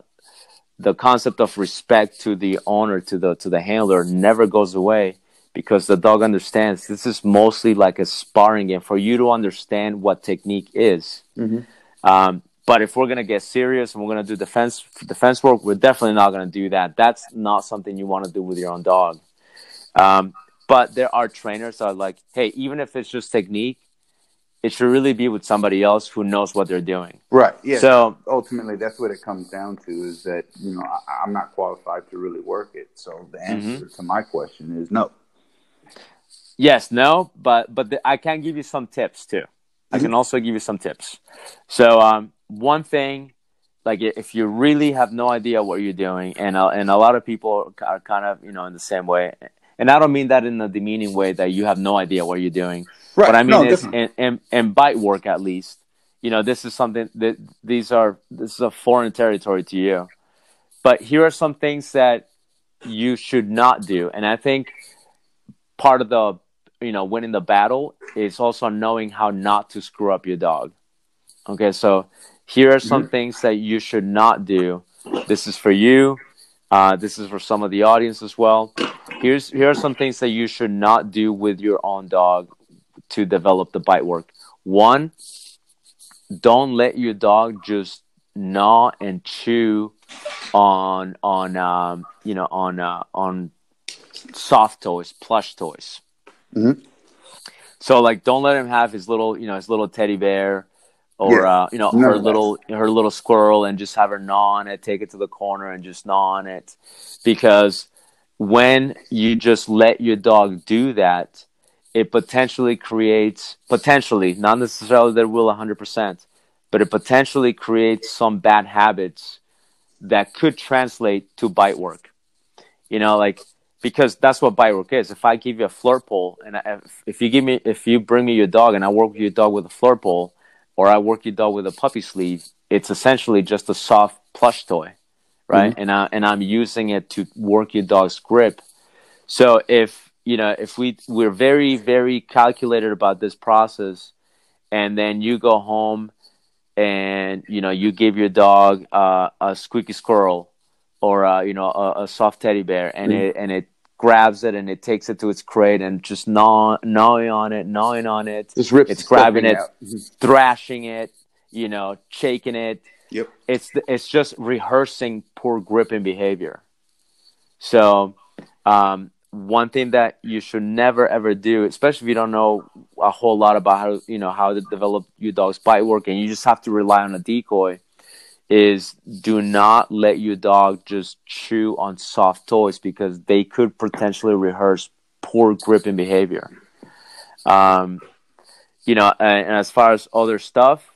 Speaker 3: the concept of respect to the owner to the to the handler never goes away because the dog understands this is mostly like a sparring game for you to understand what technique is. Mm-hmm. Um, but if we're gonna get serious and we're gonna do defense defense work, we're definitely not gonna do that. That's not something you want to do with your own dog. Um, but there are trainers that are like, hey, even if it's just technique, it should really be with somebody else who knows what they're doing.
Speaker 2: Right. Yeah. So ultimately, that's what it comes down to: is that you know I, am not qualified to really work it. So the answer mm-hmm. to my question is no.
Speaker 3: Yes, no, but but the, I can give you some tips too. Mm-hmm. I can also give you some tips. So um, one thing, like if you really have no idea what you're doing, and uh, and a lot of people are kind of you know in the same way, and I don't mean that in a demeaning way that you have no idea what you're doing Right. What I mean no, is, and, and, and bite work at least, you know, this is something that these are, this is a foreign territory to you. But here are some things that you should not do. And I think part of the, you know, winning the battle is also knowing how not to screw up your dog. Okay. So here are some mm-hmm. things that you should not do. This is for you. Uh, this is for some of the audience as well. Here's here are some things that you should not do with your own dog to develop the bite work. One, don't let your dog just gnaw and chew on on um, you know on uh, on soft toys, plush toys.
Speaker 2: Mhm.
Speaker 3: So like, don't let him have his little you know his little teddy bear or
Speaker 2: Yeah.
Speaker 3: uh, you know her little her little squirrel and just have her gnaw on it, take it to the corner and just gnaw on it, because when you just let your dog do that, it potentially creates potentially not necessarily that will 100% but it potentially creates some bad habits that could translate to bite work. You know like because that's what bite work is. If i give you a flirt pole and I, if, if you give me if you bring me your dog and i work with your dog with a flirt pole or i work your dog with a puppy sleeve it's essentially just a soft plush toy right? And I, and i'm using it to work your dog's grip. So if you know if we we're very very calculated about this process and then you go home and you know you give your dog uh, a squeaky squirrel or uh, you know a, a soft teddy bear and it and it grabs it and it takes it to its crate and just gnaw, gnawing on it gnawing on it
Speaker 2: Just rips
Speaker 3: it's grabbing it
Speaker 2: out.
Speaker 3: thrashing it you know shaking it
Speaker 2: Yep.
Speaker 3: it's it's just rehearsing poor gripping behavior. So, um, one thing that you should never ever do, especially if you don't know a whole lot about how you know how to develop your dog's bite work, and you just have to rely on a decoy, is do not let your dog just chew on soft toys because they could potentially rehearse poor gripping behavior. Um, you know, and, and as far as other stuff,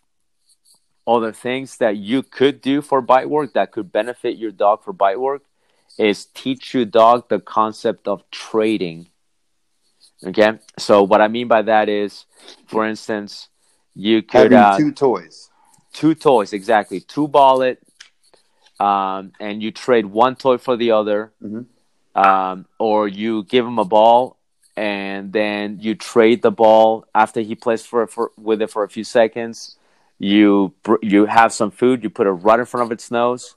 Speaker 3: other things that you could do for bite work that could benefit your dog for bite work is teach your dog the concept of trading. Okay, so what I mean by that is, for instance, you could
Speaker 2: Having
Speaker 3: uh,
Speaker 2: two toys.
Speaker 3: Two toys exactly, two ball it, um, and you trade one toy for the other,
Speaker 2: Mhm.
Speaker 3: um, or you give him a ball and then you trade the ball after he plays for, for with it for a few seconds. You you have some food, you put it right in front of its nose,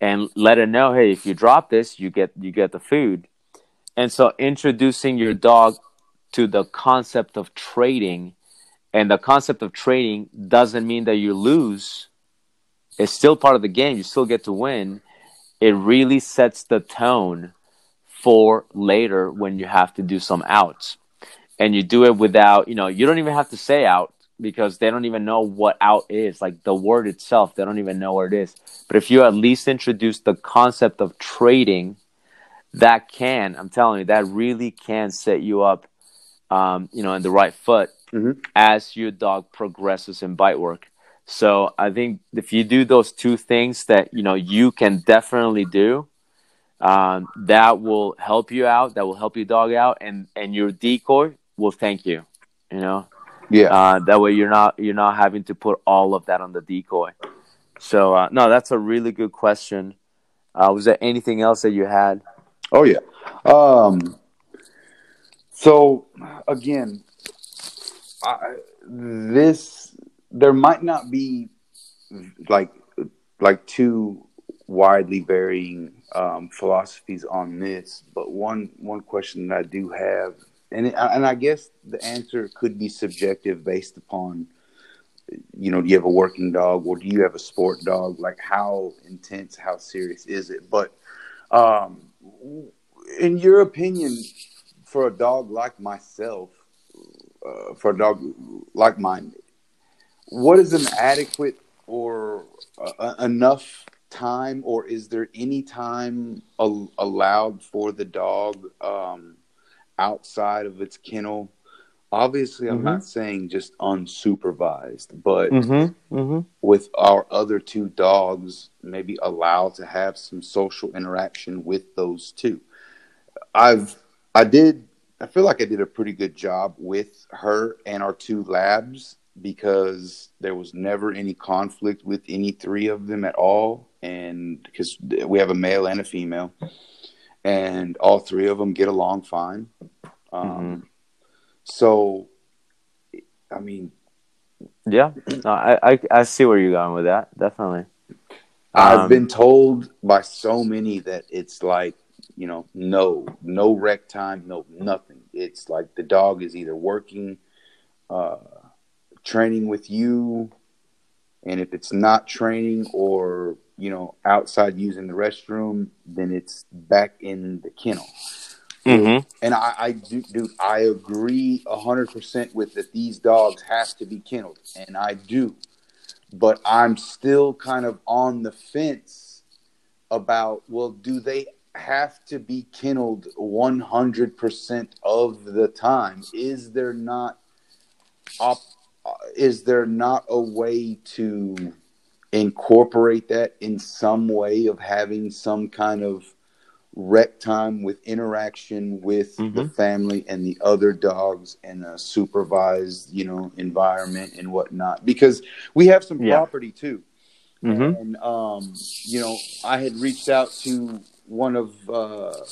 Speaker 3: and let it know, hey, if you drop this, you get you get the food. And so introducing your dog to the concept of trading and the concept of trading doesn't mean that you lose. It's still part of the game. You still get to win. It really sets the tone for later when you have to do some outs. And you do it without, you know, you don't even have to say out because they don't even know what out is. Like the word itself, they don't even know what it is. But if you at least introduce the concept of trading, that can, I'm telling you, that really can set you up, um, you know, in the right foot
Speaker 2: Mhm.
Speaker 3: as your dog progresses in bite work. So I think if you do those two things that you know you can definitely do, um, that will help you out. That will help your dog out, and and your decoy will thank you. You know,
Speaker 2: Yeah.
Speaker 3: uh, that way you're not you're not having to put all of that on the decoy. So uh, no, that's a really good question. Uh, was there anything else that you had?
Speaker 2: Oh yeah. Um. So again, This there might not be like like two widely varying um, philosophies on this, but one one question that I do have, and and I guess the answer could be subjective based upon you know, do you have a working dog or do you have a sport dog? Like how intense, how serious is it? But um, in your opinion, for a dog like myself, uh, for a dog like mine, what is an adequate or uh, enough time, or is there any time al- allowed for the dog um, outside of its kennel? Obviously, I'm
Speaker 3: Mhm.
Speaker 2: not saying just unsupervised, but
Speaker 3: Mm-hmm. Mm-hmm.
Speaker 2: with our other two dogs, maybe allowed to have some social interaction with those two. I've I did I feel like I did a pretty good job with her and our two labs because there was never any conflict with any three of them at all and because we have a male and a female and all three of them get along fine um, so i mean
Speaker 3: Yeah, no, I, I I see where you're going with that. Definitely.
Speaker 2: I've
Speaker 3: Um,
Speaker 2: been told by so many that it's like, you know, no, no rec time, no nothing. It's like the dog is either working, uh, training with you, and if it's not training or you know outside using the restroom, then it's back in the kennel.
Speaker 3: Mm-hmm.
Speaker 2: And I, I do, dude, I agree hundred percent with that. These dogs have to be kennelled, and I do, but I'm still kind of on the fence about well, do they have to be hundred percent of the time? Is there not op- is there not a way to incorporate that in some way of having some kind of rec time with interaction with
Speaker 3: Mhm.
Speaker 2: the family and the other dogs in a supervised, you know, environment and whatnot. Because we have some
Speaker 3: Yeah.
Speaker 2: property too.
Speaker 3: Mm-hmm.
Speaker 2: And um, you know, I had reached out to one of uh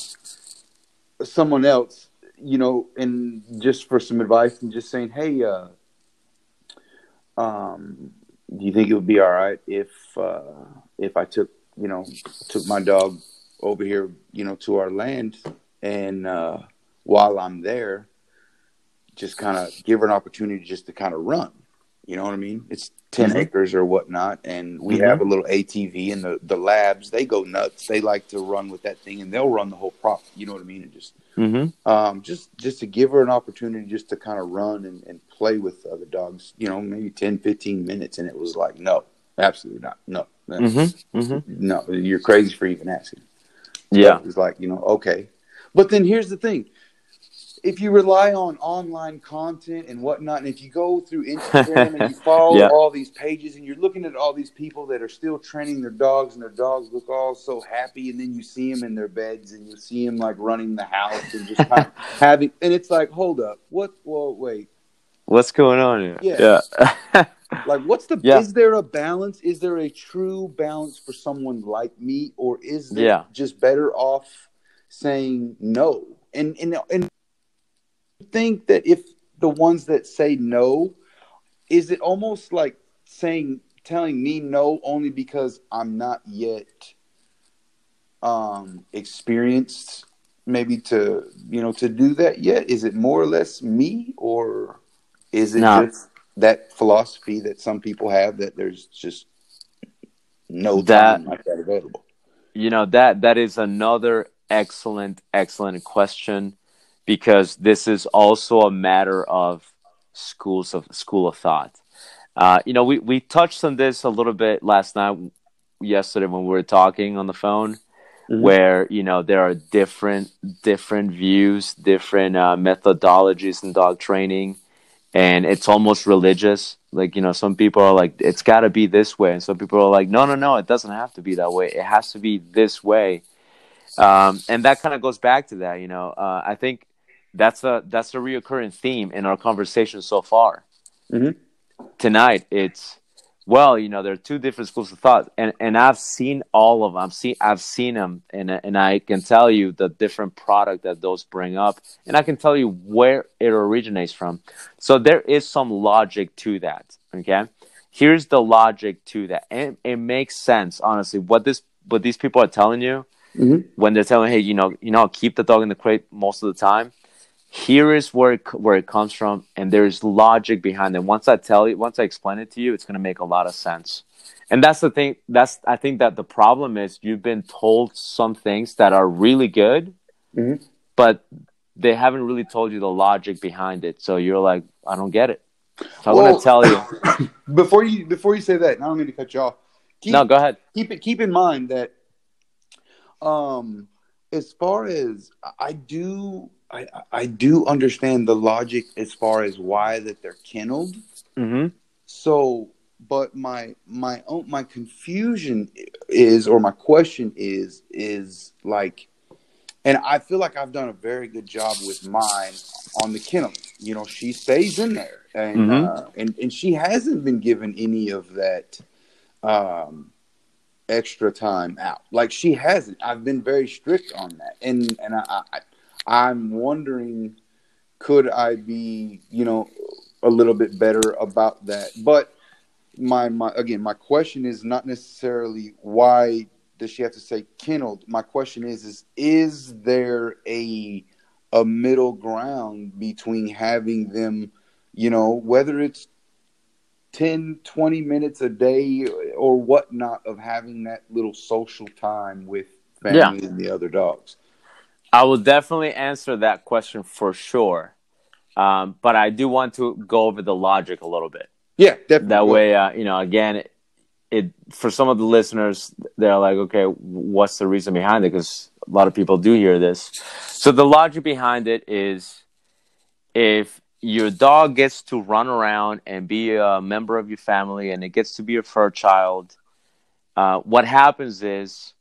Speaker 2: someone else, you know, and just for some advice and just saying, Hey, uh um, do you think it would be all right if uh if I took, you know, took my dog over here, you know, to our land, and uh, while I'm there, just kind of give her an opportunity just to kind of run. You know what I mean? It's 10
Speaker 3: Mhm.
Speaker 2: acres or whatnot, and we
Speaker 3: Mhm.
Speaker 2: have a little ATV, and the the labs they go nuts. They like to run with that thing, and they'll run the whole prop. You know what I mean? And just
Speaker 3: Mm-hmm.
Speaker 2: um, just just to give her an opportunity just to kind of run and, and play with other dogs. You know, maybe 10, 15 minutes, and it was like, no, absolutely not, no,
Speaker 3: Mm-hmm. Mm-hmm.
Speaker 2: no, you're crazy for even asking.
Speaker 3: Yeah.
Speaker 2: It's like, you know, okay. But then here's the thing. If you rely on online content and whatnot, and if you go through Instagram and you follow
Speaker 3: Yeah.
Speaker 2: all these pages and you're looking at all these people that are still training their dogs and their dogs look all so happy, and then you see them in their beds and you see them like running the house and just kind of having, and it's like, hold up, what? Well, wait,
Speaker 3: What's going on here?
Speaker 2: Yeah.
Speaker 3: Yeah.
Speaker 2: like what's the
Speaker 3: Yeah.
Speaker 2: is there a balance is there a true balance for someone like me or is it
Speaker 3: Yeah.
Speaker 2: just better off saying no and and and think that if the ones that say no is it almost like saying telling me no only because i'm not yet um experienced maybe to you know to do that yet? Is it more or less me or is it
Speaker 3: No.
Speaker 2: just that philosophy that some people have that there's just no
Speaker 3: That-
Speaker 2: like that available?
Speaker 3: You know that that is another excellent excellent question because this is also a matter of schools of school of thought. Uh, you know we, we touched on this a little bit last night yesterday when we were talking on the phone
Speaker 2: Mhm.
Speaker 3: where you know there are different different views different uh, methodologies in dog training and it's almost religious. Like you know some people are like it's got to be this way and some people are like no no no it doesn't have to be that way. It has to be this way. Um, and that kind of goes back to that you know. Uh, i think that's a that's a reoccurring theme in our conversation so far.
Speaker 2: Mhm.
Speaker 3: tonight it's well you know there are two different schools of thought and and i've seen all of them i've seen i've seen them and and i can tell you the different product that those bring up and i can tell you where it originates from. So there is some logic to that okay? Here's the logic to that and it makes sense honestly. What this what these people are telling you
Speaker 2: Mhm.
Speaker 3: when they're telling hey you know you know keep the dog in the crate most of the time here is where it, where it comes from and there's logic behind it. Once i tell you once i explain it to you it's going to make a lot of sense. And that's the thing that's i think that the problem is you've been told some things that are really good
Speaker 2: Mhm.
Speaker 3: but they haven't really told you the logic behind it. So you're like i don't get it. So i'm
Speaker 2: Well-
Speaker 3: going to tell you.
Speaker 2: before you before you say that and i don't mean to cut you off. Keep,
Speaker 3: no go ahead.
Speaker 2: keep it keep in mind that um as far as i do i i do understand the logic as far as why that they're kenneled.
Speaker 3: Mm-hmm.
Speaker 2: so but my my own my confusion is or my question is is like and i feel like i've done a very good job with mine on the kennel. You know she stays in there and
Speaker 3: Mhm.
Speaker 2: uh, and and she hasn't been given any of that um extra time out. Like she hasn't. I've been very strict on that. And and i, I i'm wondering could i be you know a little bit better about that but my my again my question is not necessarily why does she have to say kenneled my question is is is there a a middle ground between having them you know whether it's 10, 20 minutes a day or whatnot of having that little social time with family yeah. and the other dogs?
Speaker 3: I will definitely answer that question for sure. Um, but I do want to go over the logic a little bit.
Speaker 2: Yeah, definitely.
Speaker 3: That way, uh, you know, again, it, it, for some of the listeners, they're like, okay, what's the reason behind it? Because a lot of people do hear this. So the logic behind it is, if your dog gets to run around and be a member of your family, and it gets to be your fur child, uh, what happens is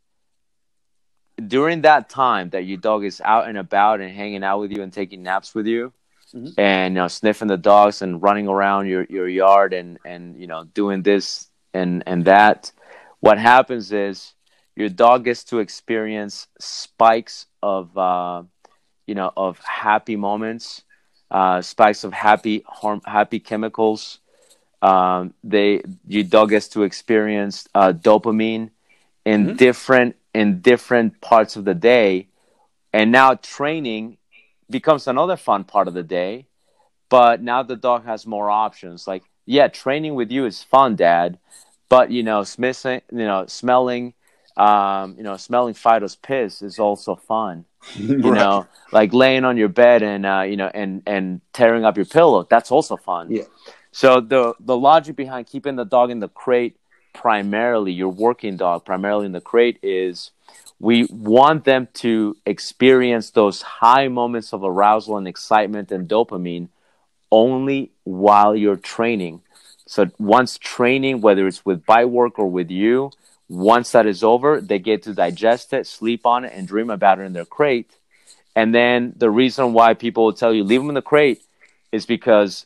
Speaker 3: during that time that your dog is out and about and hanging out with you and taking naps with you mm-hmm. and you know sniffing the dogs and running around your, your yard and and you know doing this and and that what happens is your dog gets to experience spikes of uh, you know of happy moments uh, spikes of happy harm, happy chemicals um, they your dog gets to experience uh, dopamine in mm-hmm. different in different parts of the day. And now training becomes another fun part of the day. But now the dog has more options. Like, yeah, training with you is fun, Dad. But you know, smissing, you know, smelling, um, you know, smelling Fido's piss is also fun. You right. know, like laying on your bed and uh, you know, and and tearing up your pillow. That's also fun.
Speaker 2: Yeah.
Speaker 3: So the the logic behind keeping the dog in the crate primarily your working dog primarily in the crate is we want them to experience those high moments of arousal and excitement and dopamine only while you're training. So once training whether it's with bite work or with you once that is over they get to digest it sleep on it and dream about it in their crate. And then the reason why people will tell you leave them in the crate is because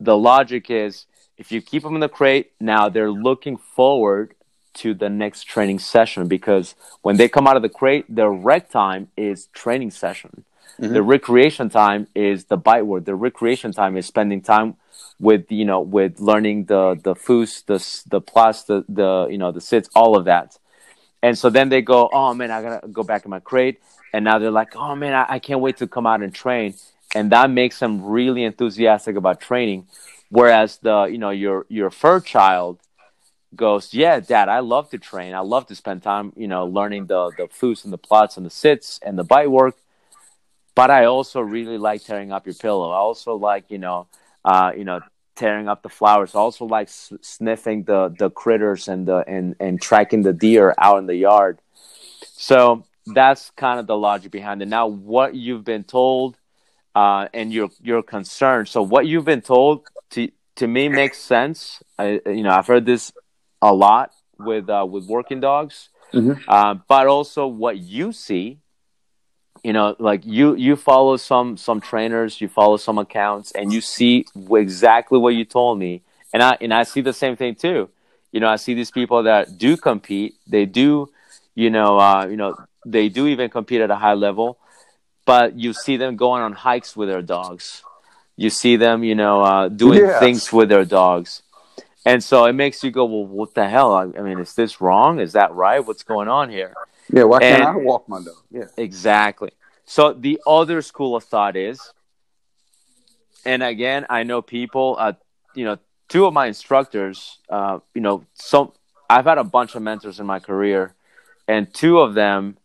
Speaker 3: the logic is if you keep them in the crate, now they're looking forward to the next training session because when they come out of the crate, their rec time is training session. Mm-hmm. The recreation time is the bite work. The recreation time is spending time with you know with learning the the Fuss, the the plus, the the you know the sits, all of that. And so then they go, oh man, I gotta go back in my crate. And now they're like, oh man, I, I can't wait to come out and train. And that makes them really enthusiastic about training. Whereas the you know your your fur child goes, yeah, Dad, I love to train. I love to spend time you know learning the the Fuss and the Platz and the sits and the bite work. But I also really like tearing up your pillow. I also like you know uh, you know tearing up the flowers. I also like s- sniffing the the critters and the and and tracking the deer out in the yard. So that's kind of the logic behind it. Now, what you've been told uh, and your your concern. So what you've been told to to me makes sense. I, you know, I've heard this a lot with uh, with working dogs, mm-hmm. uh, but also what you see. You know, like you you follow some some trainers, you follow some accounts, and you see exactly what you told me, and I and I see the same thing too. You know, I see these people that do compete. They do, you know, uh, you know, they do even compete at a high level, but you see them going on hikes with their dogs you see them, you know, uh, doing yeah. things with their dogs. And so it makes you go, well, what the hell? I, I, mean, is this wrong? Is that right? What's going on here?
Speaker 2: Yeah, why can't I walk my dog? Yeah.
Speaker 3: Exactly. So the other school of thought is, and again, I know people, uh, you know, two of my instructors, uh, you know, some I've had a bunch of mentors in my career, and two of them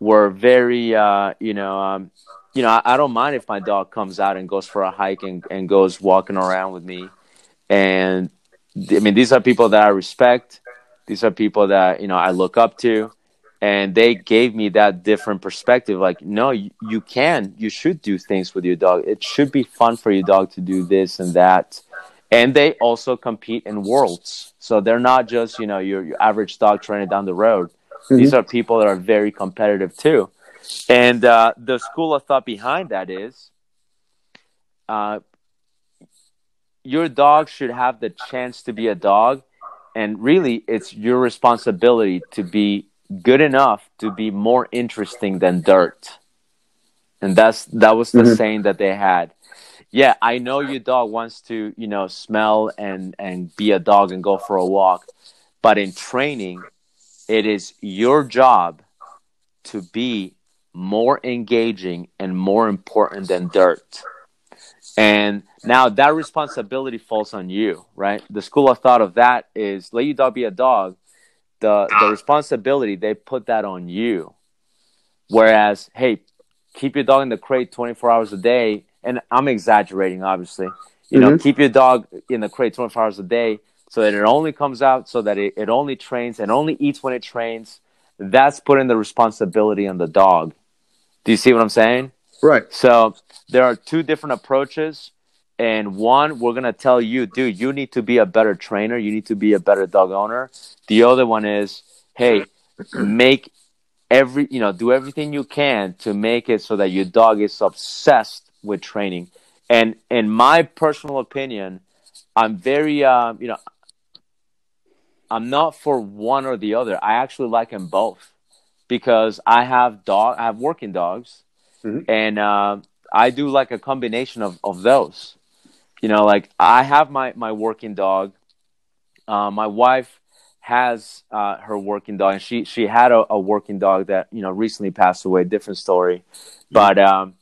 Speaker 3: were very, uh, you know, um, you know, I, I, don't mind if my dog comes out and goes for a hike and, and goes walking around with me. And I mean, these are people that I respect. These are people that, you know, I look up to. And they gave me that different perspective. Like, no, you, you can, you should do things with your dog. It should be fun for your dog to do this and that. And they also compete in worlds. So they're not just, you know, your, your average dog trainer down the road. Mm-hmm. These are people that are very competitive too. And uh, the school of thought behind that is uh, your dog should have the chance to be a dog. And really, it's your responsibility to be good enough to be more interesting than dirt. And that's that was the mm-hmm. saying that they had. Yeah, I know your dog wants to, you know, smell and and be a dog and go for a walk, but in training, it is your job to be more engaging and more important than dirt. And now that responsibility falls on you, right? The school of thought of that is let your dog be a dog. The the responsibility they put that on you. Whereas, hey, keep your dog in the crate 24 hours a day. And I'm exaggerating, obviously. You know,
Speaker 2: Mhm.
Speaker 3: keep your dog in the crate 24 hours a day so that it only comes out, so that it, it only trains and only eats when it trains. That's putting the responsibility on the dog. Do you see what I'm saying?
Speaker 2: Right.
Speaker 3: So there are two different approaches. And one, we're going to tell you, dude, you need to be a better trainer. You need to be a better dog owner. The other one is, hey, make every, you know, do everything you can to make it so that your dog is obsessed with training. And in my personal opinion, I'm very, um, you know, I'm not for one or the other. I actually like them both because I have dog, I have working dogs,
Speaker 2: Mhm.
Speaker 3: and uh, I do like a combination of of those. You know, like I have my my working dog. Uh, my wife has uh, her working dog, and she she had a, a working dog that you know recently passed away. Different story, but um,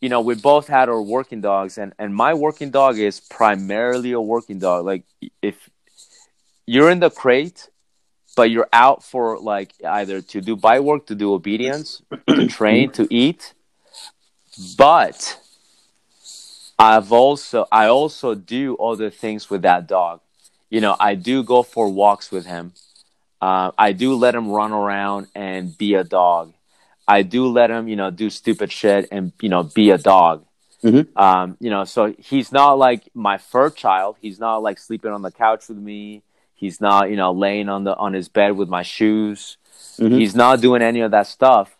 Speaker 3: you know we both had our working dogs, and and my working dog is primarily a working dog. Like if you're in the crate, but you're out for like either to do bite work, to do obedience, to train, to eat. But I've also I also do other things with that dog. You know, I do go for walks with him. Uh, I do let him run around and be a dog. I do let him, you know, do stupid shit and you know be a dog.
Speaker 2: Mhm.
Speaker 3: Um, you know, so he's not like my fur child. He's not like sleeping on the couch with me. He's not, you know, laying on the on his bed with my shoes.
Speaker 2: Mhm.
Speaker 3: He's not doing any of that stuff.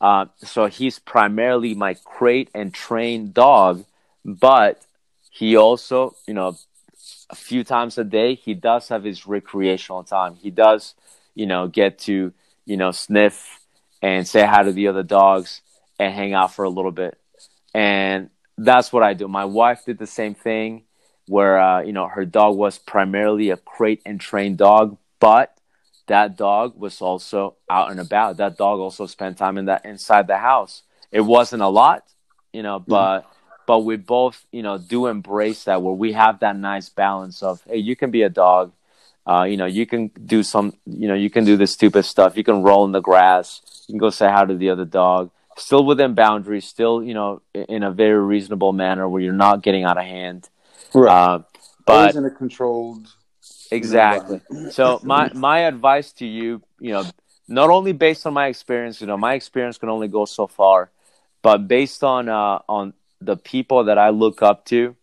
Speaker 3: Uh, so he's primarily my crate and trained dog, but he also, you know, a few times a day he does have his recreational time. He does, you know, get to, you know, sniff and say hi to the other dogs and hang out for a little bit. And that's what I do. My wife did the same thing where uh, you know her dog was primarily a crate and trained dog, but that dog was also out and about. That dog also spent time in that inside the house. It wasn't a lot, you know, but but we both you know do embrace that where we have that nice balance of hey, you can be a dog. Uh, you know, you can do some, you know, you can do the stupid stuff. You can roll in the grass. You can go say hi to the other dog. Still within boundaries. Still, you know, in a very reasonable manner where you're not getting out of hand.
Speaker 2: Right.
Speaker 3: Uh, but
Speaker 2: Always in a controlled.
Speaker 3: Exactly. So my my advice to you, you know, not only based on my experience, you know, my experience can only go so far, but based on uh, on the people that I look up to,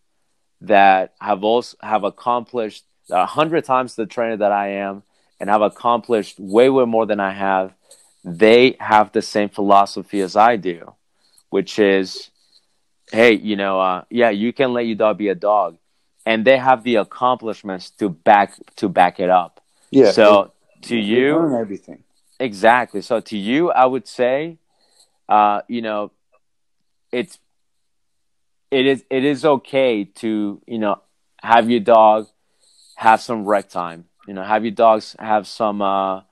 Speaker 3: that have also have accomplished a hundred times the trainer that I am, and have accomplished way way more than I have. They have the same philosophy as I do, which is, hey, you know, uh, yeah, you can let your dog be a dog, and they have the accomplishments to back to back it up.
Speaker 2: Yeah.
Speaker 3: so to
Speaker 2: they
Speaker 3: you,
Speaker 2: everything.
Speaker 3: exactly. So to you, I would say, uh, you know, it's it is it is okay to you know have your dog have some rec time. You know, have your dogs have some uh,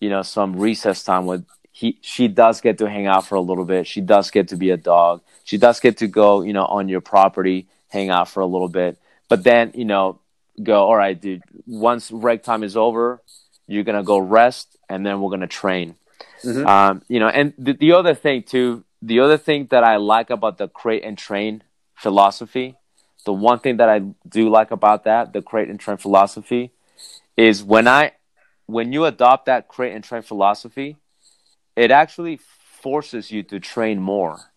Speaker 3: you know some recess time with he she does get to hang out for a little bit. She does get to be a dog. She does get to go you know on your property, hang out for a little bit. But then you know go all right, dude. Once rec time is over, you're gonna go rest, and then we're gonna train.
Speaker 2: Mhm.
Speaker 3: Um, you know, and the, the other thing too, the other thing that I like about the crate and train philosophy, the one thing that I do like about that, the crate and train philosophy, is when I when you adopt that crate and train philosophy, it actually forces you to train more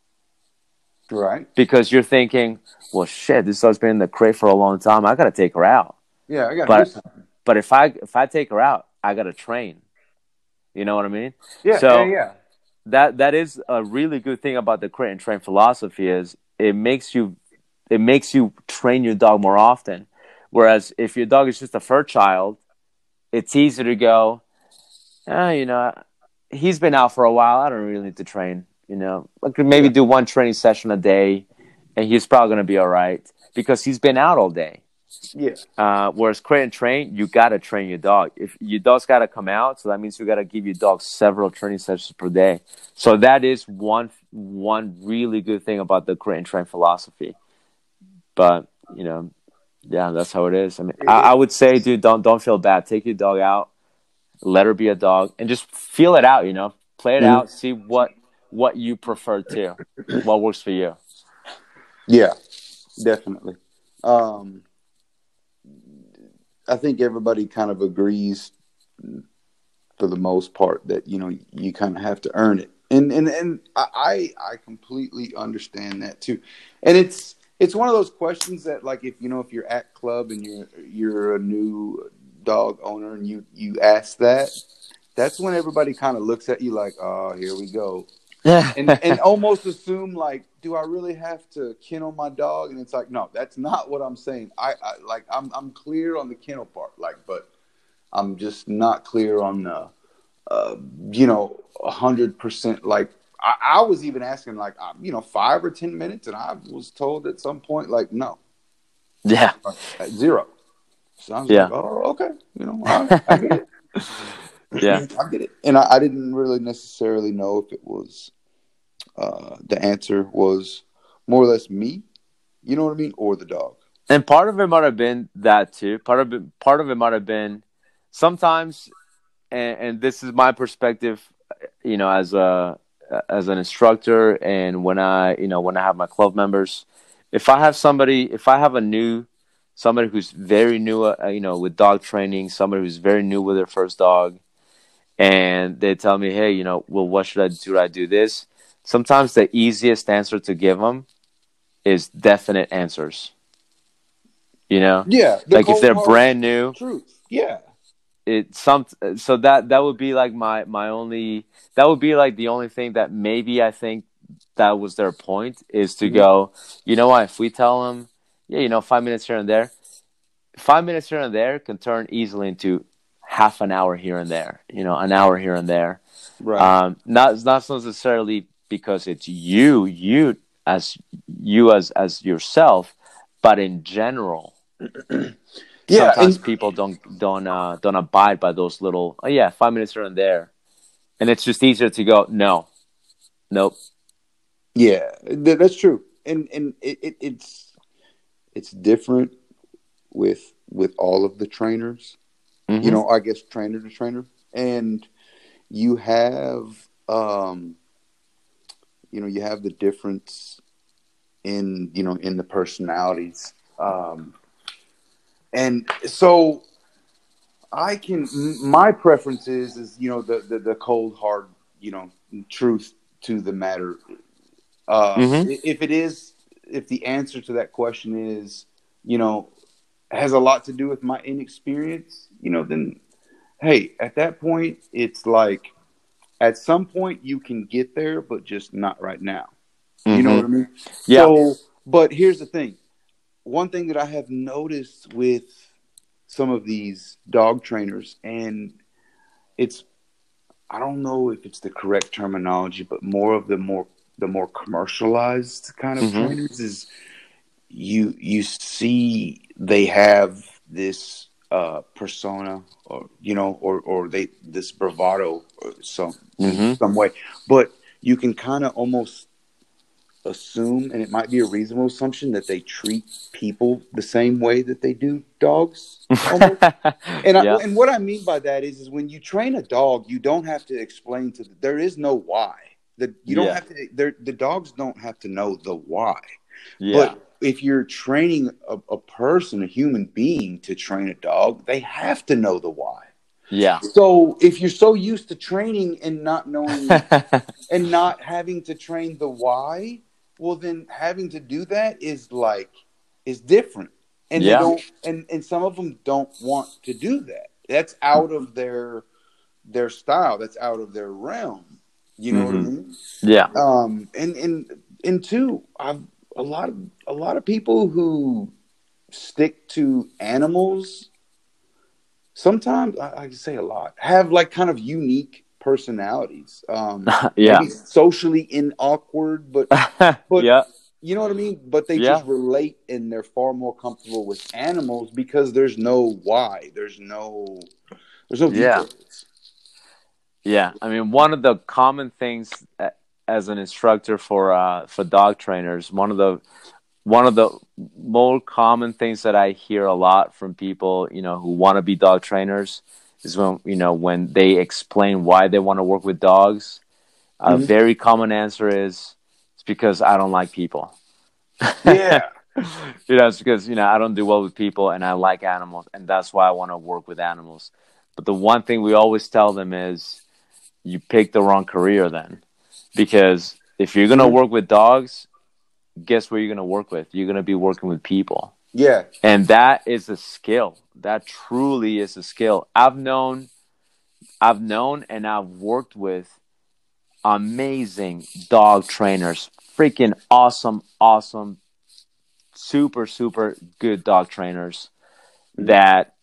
Speaker 2: Right.
Speaker 3: because you're thinking, well, shit, this dog's been in the crate for a long time. I got to take her out.
Speaker 2: Yeah, I got
Speaker 3: But-
Speaker 2: to.
Speaker 3: But if I if I take her out, I got to train. You know what I mean?
Speaker 2: Yeah,
Speaker 3: so-
Speaker 2: yeah, yeah.
Speaker 3: that that is a really good thing about the crate and train philosophy is it makes you it makes you train your dog more often. Whereas if your dog is just a fur child, it's easy to go, ah, you know, he's been out for a while. I don't really need to train. You know, could maybe do one training session a day, and he's probably going to be all right because he's been out all day.
Speaker 2: Yeah.
Speaker 3: Uh, whereas crate and train, you gotta train your dog. If your dog's gotta come out, so that means you gotta give your dog several training sessions per day. So that is one one really good thing about the crate and train philosophy. but you know, yeah, that's how it is. I mean, I, I would say, dude, don't don't feel bad. Take your dog out, let her be a dog, and just feel it out. You know, play it
Speaker 2: Mhm.
Speaker 3: out, see what what you prefer to, what works for you.
Speaker 2: Yeah, definitely. Um, I think everybody kind of agrees, for the most part, that you know you kind of have to earn it, and and and I I completely understand that too, and it's it's one of those questions that like if you know if you're at club and you're you're a new dog owner and you you ask that, that's when everybody kind of looks at you like, oh, here we go, and and almost assume like, do I really have to kennel my dog? And it's like, no, that's not what I'm saying. I, I like I'm I'm clear on the kennel part, like, but I'm just not clear on the, uh, you know, a hundred percent. Like I, I was even asking like, uh, you know, five or ten minutes, and I was told at some point like, no,
Speaker 3: yeah,
Speaker 2: at zero. So I was
Speaker 3: Yeah.
Speaker 2: like, oh, okay, you know, right, I get it.
Speaker 3: Yeah.
Speaker 2: I get it. And I, I didn't really necessarily know if it was uh, the answer was more or less me, you know what I mean, or the dog.
Speaker 3: and part of it might have been that too. Part of it, part of it might have been sometimes, and, and this is my perspective, you know, as a as an instructor, and when I, you know, when I have my club members, if I have somebody, if I have a new somebody who's very new, uh, you know, with dog training, somebody who's very new with their first dog, and they tell me, hey, you know, well, what should I do? Should I do this? Sometimes the easiest answer to give them is definite answers. You know,
Speaker 2: Yeah, the
Speaker 3: like if they're brand new,
Speaker 2: truth. Yeah,
Speaker 3: it some so that that would be like my my only that would be like the only thing that maybe I think that was their point is to
Speaker 2: Mhm.
Speaker 3: go, you know what, if we tell them, yeah, you know, five minutes here and there, five minutes here and there can turn easily into half an hour here and there, you know, an hour here and there.
Speaker 2: right.
Speaker 3: Um, not not necessarily because it's you, you as you as as yourself, but in general,
Speaker 2: yeah,
Speaker 3: sometimes
Speaker 2: and,
Speaker 3: people don't don't uh, don't abide by those little. Oh yeah, five minutes here and there, and it's just easier to go. No, nope.
Speaker 2: yeah, th- that's true. And and it, it, it's it's different with with all of the trainers.
Speaker 3: Mhm.
Speaker 2: you know i guess trainer to trainer and you have um you know you have the difference in you know in the personalities um and so i can my preference is is you know the the, the cold hard you know truth to the matter uh
Speaker 3: Mhm.
Speaker 2: if it is if the answer to that question is you know has a lot to do with my inexperience, you know, then hey, at that point, it's like at some point you can get there, but just not right now. You know
Speaker 3: Mhm.
Speaker 2: what I mean?
Speaker 3: Yeah.
Speaker 2: So, but here's the thing one thing that I have noticed with some of these dog trainers, and it's, I don't know if it's the correct terminology, but more of the more the more commercialized kind of
Speaker 3: Mhm.
Speaker 2: trainers is you you see they have this uh persona or you know or or they this bravado or some in
Speaker 3: Mhm.
Speaker 2: some way but you can kind of almost assume and it might be a reasonable assumption that they treat people the same way that they do dogs and I,
Speaker 3: yeah.
Speaker 2: and what i mean by that is is when you train a dog you don't have to explain to the, there is no why the you don't
Speaker 3: Yeah.
Speaker 2: have to the dogs don't have to know the why
Speaker 3: yeah.
Speaker 2: but if you're training a, a person, a human being to train a dog, they have to know the why.
Speaker 3: yeah.
Speaker 2: So if you're so used to training and not knowing and not having to train the why, well then having to do that is like is different. And
Speaker 3: Yeah.
Speaker 2: they don't and, and some of them don't want to do that. That's out of their their style. That's out of their realm. You know what I
Speaker 3: Mhm.
Speaker 2: mean?
Speaker 3: yeah.
Speaker 2: um and and and two i've a lot of a lot of people who stick to animals sometimes i, I can say a lot have like kind of unique personalities um
Speaker 3: yeah.
Speaker 2: socially in awkward but but-
Speaker 3: yeah.
Speaker 2: you know what i mean but they
Speaker 3: Yeah.
Speaker 2: just relate and they're far more comfortable with animals because there's no why there's no there's no
Speaker 3: Yeah.
Speaker 2: details.
Speaker 3: Yeah, I mean, one of the common things uh, as an instructor for uh, for dog trainers, one of the one of the more common things that I hear a lot from people, you know, who want to be dog trainers is when, you know, when they explain why they want to work with dogs. Mm-hmm. A very common answer is it's because I don't like people.
Speaker 2: Yeah.
Speaker 3: you know, it's because, you know, I don't do well with people and I like animals and that's why I want to work with animals. But the one thing we always tell them is you picked the wrong career then. Because if you're going to work with dogs, guess where you're going to work with? You're going to be working with people.
Speaker 2: Yeah.
Speaker 3: And that is a skill. That truly is a skill. I've known I've known and I've worked with amazing dog trainers. Freaking awesome, awesome, super, super good dog trainers mm-hmm. that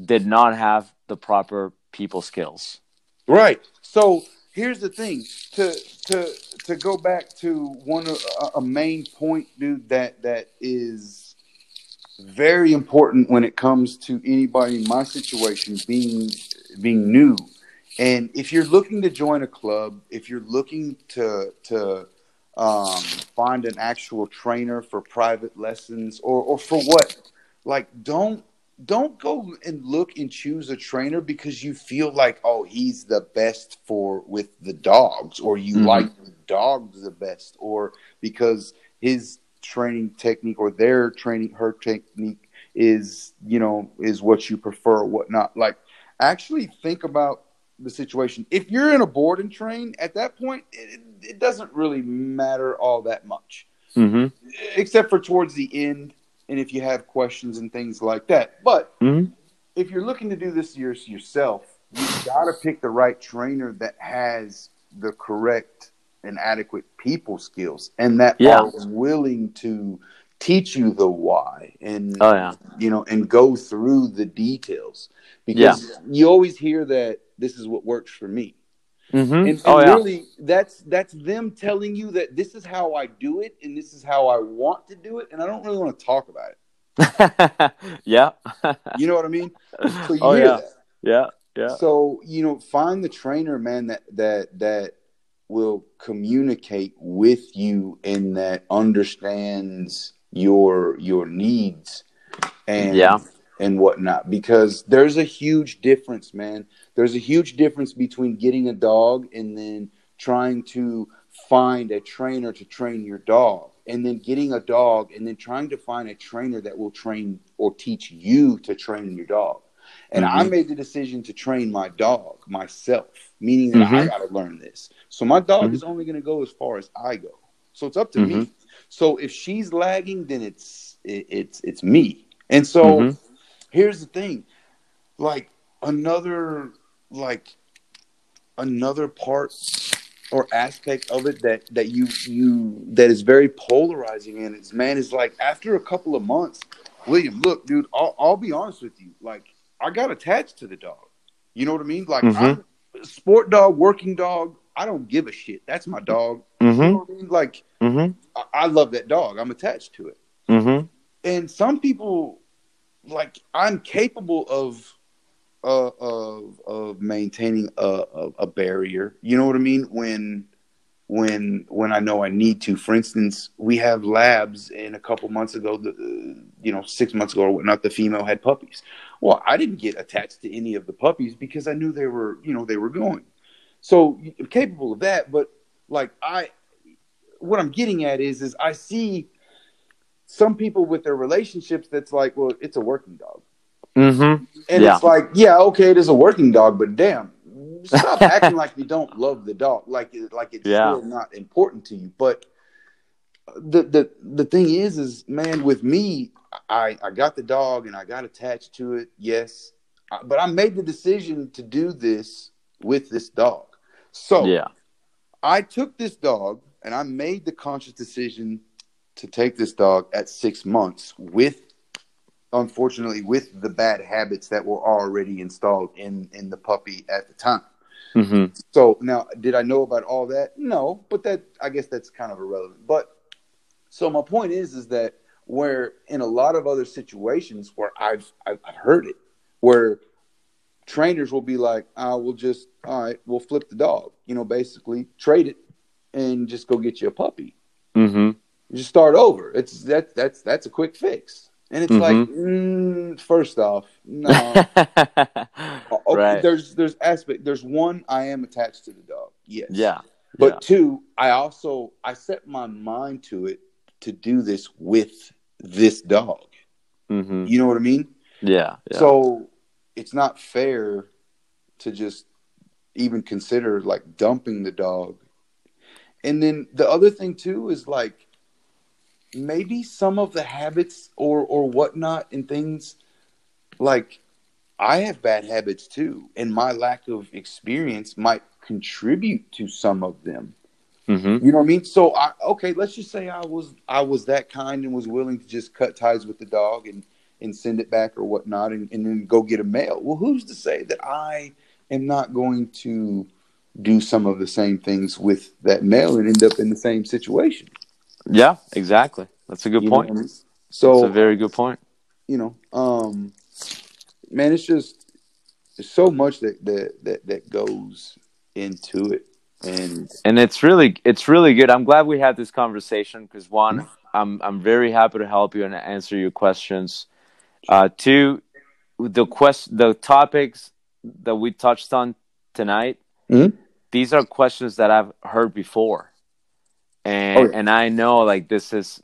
Speaker 3: did not have the proper people skills.
Speaker 2: Right. So here's the thing to to to go back to one a, a main point, dude. That that is very important when it comes to anybody in my situation being being new. And if you're looking to join a club, if you're looking to to um, find an actual trainer for private lessons or or for what, like don't don't go and look and choose a trainer because you feel like oh he's the best for with the dogs or you mm-hmm. like the dogs the best or because his training technique or their training her technique is you know is what you prefer or whatnot like actually think about the situation if you're in a board and train at that point it, it doesn't really matter all that much
Speaker 3: mm-hmm.
Speaker 2: except for towards the end and if you have questions and things like that. But
Speaker 3: mm-hmm.
Speaker 2: if you're looking to do this yourself, you've got to pick the right trainer that has the correct and adequate people skills and that yeah. are willing to teach you the why and
Speaker 3: oh, yeah.
Speaker 2: you know and go through the details because yeah. you always hear that this is what works for me
Speaker 3: Mm-hmm.
Speaker 2: And, and
Speaker 3: oh,
Speaker 2: really, that's that's them telling you that this is how I do it, and this is how I want to do it, and I don't really want to talk about
Speaker 3: it. yeah,
Speaker 2: you know what I mean.
Speaker 3: So oh yeah, that. yeah, yeah.
Speaker 2: So you know, find the trainer, man, that that that will communicate with you and that understands your your needs and
Speaker 3: yeah
Speaker 2: and whatnot because there's a huge difference, man. There's a huge difference between getting a dog and then trying to find a trainer to train your dog and then getting a dog and then trying to find a trainer that will train or teach you to train your dog. And mm-hmm. I made the decision to train my dog myself, meaning that mm-hmm. I got to learn this. So my dog mm-hmm. is only going to go as far as I go. So it's up to me. Mm-hmm. So if she's lagging, then it's it, it's it's me. And so mm-hmm here's the thing like another like another part or aspect of it that that you you that is very polarizing and it's man is like after a couple of months william look dude i'll, I'll be honest with you like i got attached to the dog you know what i mean like mm-hmm. sport dog working dog i don't give a shit that's my dog
Speaker 3: mm-hmm.
Speaker 2: you know I mean? like
Speaker 3: mm-hmm.
Speaker 2: I, I, love that dog i'm attached to it
Speaker 3: mm-hmm.
Speaker 2: and some people like I'm capable of uh, of of maintaining a, a, barrier. You know what I mean? When when when I know I need to. For instance, we have labs, and a couple months ago, the you know six months ago or whatnot, the female had puppies. Well, I didn't get attached to any of the puppies because I knew they were you know they were going. So capable of that, but like I, what I'm getting at is is I see some people with their relationships that's like, well, it's a working dog.
Speaker 3: Mm-hmm.
Speaker 2: And yeah. it's like, yeah, okay, it is a working dog, but damn, stop acting like you don't love the dog, like like it's yeah. still not important to you. But the the the thing is, is man, with me, I I got the dog and I got attached to it, yes, but I made the decision to do this with this dog. So
Speaker 3: yeah,
Speaker 2: I took this dog and I made the conscious decision to take this dog at six months with unfortunately with the bad habits that were already installed in in the puppy at the time
Speaker 3: mm-hmm.
Speaker 2: so now did i know about all that no but that i guess that's kind of irrelevant but so my point is is that where in a lot of other situations where i've i've, I've heard it where trainers will be like i will just all right we'll flip the dog you know basically trade it and just go get you a puppy
Speaker 3: mm-hmm
Speaker 2: You just start over. It's that that's that's a quick fix. And it's like, mm, first off, no. okay,
Speaker 3: Right.
Speaker 2: there's there's aspect. There's one, I am attached to the dog. Yes.
Speaker 3: yeah.
Speaker 2: But
Speaker 3: yeah.
Speaker 2: two, I also I set my mind to it to do this with this dog.
Speaker 3: hmm
Speaker 2: You know what I mean?
Speaker 3: Yeah. yeah.
Speaker 2: So it's not fair to just even consider like dumping the dog. And then the other thing too is like maybe some of the habits or or whatnot and things like I have bad habits too, and my lack of experience might contribute to some of them.
Speaker 3: hmm
Speaker 2: You know what I mean? So I okay, let's just say I was I was that kind and was willing to just cut ties with the dog and and send it back or whatnot and, and then go get a mail. Well, who's to say that I am not going to do some of the same things with that mail and end up in the same situation?
Speaker 3: Yeah. Exactly. That's a good
Speaker 2: You
Speaker 3: point.
Speaker 2: I mean?
Speaker 3: That's
Speaker 2: So
Speaker 3: a very good point.
Speaker 2: you know, um, man, it's just there's so much that that that, that goes into it, and
Speaker 3: and it's really it's really good i'm glad we had this conversation because one
Speaker 2: Mm-hmm.
Speaker 3: i'm i'm very happy to help you and answer your questions uh two the quest the topics that we touched on tonight
Speaker 2: Mhm.
Speaker 3: these are questions that i've heard before and
Speaker 2: Oh, yeah.
Speaker 3: and i know like this is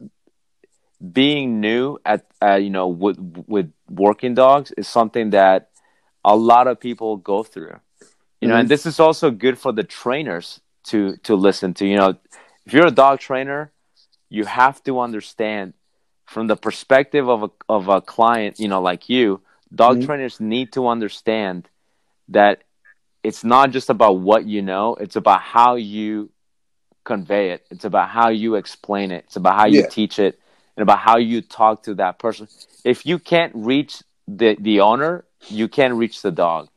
Speaker 3: being new at uh, you know with with working dogs is something that a lot of people go through you know
Speaker 2: Mhm.
Speaker 3: and this is also good for the trainers to to listen to you know if you're a dog trainer you have to understand from the perspective of a of a client you know like you dog
Speaker 2: Mhm.
Speaker 3: trainers need to understand that it's not just about what you know it's about how you convey it it's about how you explain it it's about how you
Speaker 2: Yeah.
Speaker 3: teach it and about how you talk to that person if you can't reach the the owner you can't reach the dog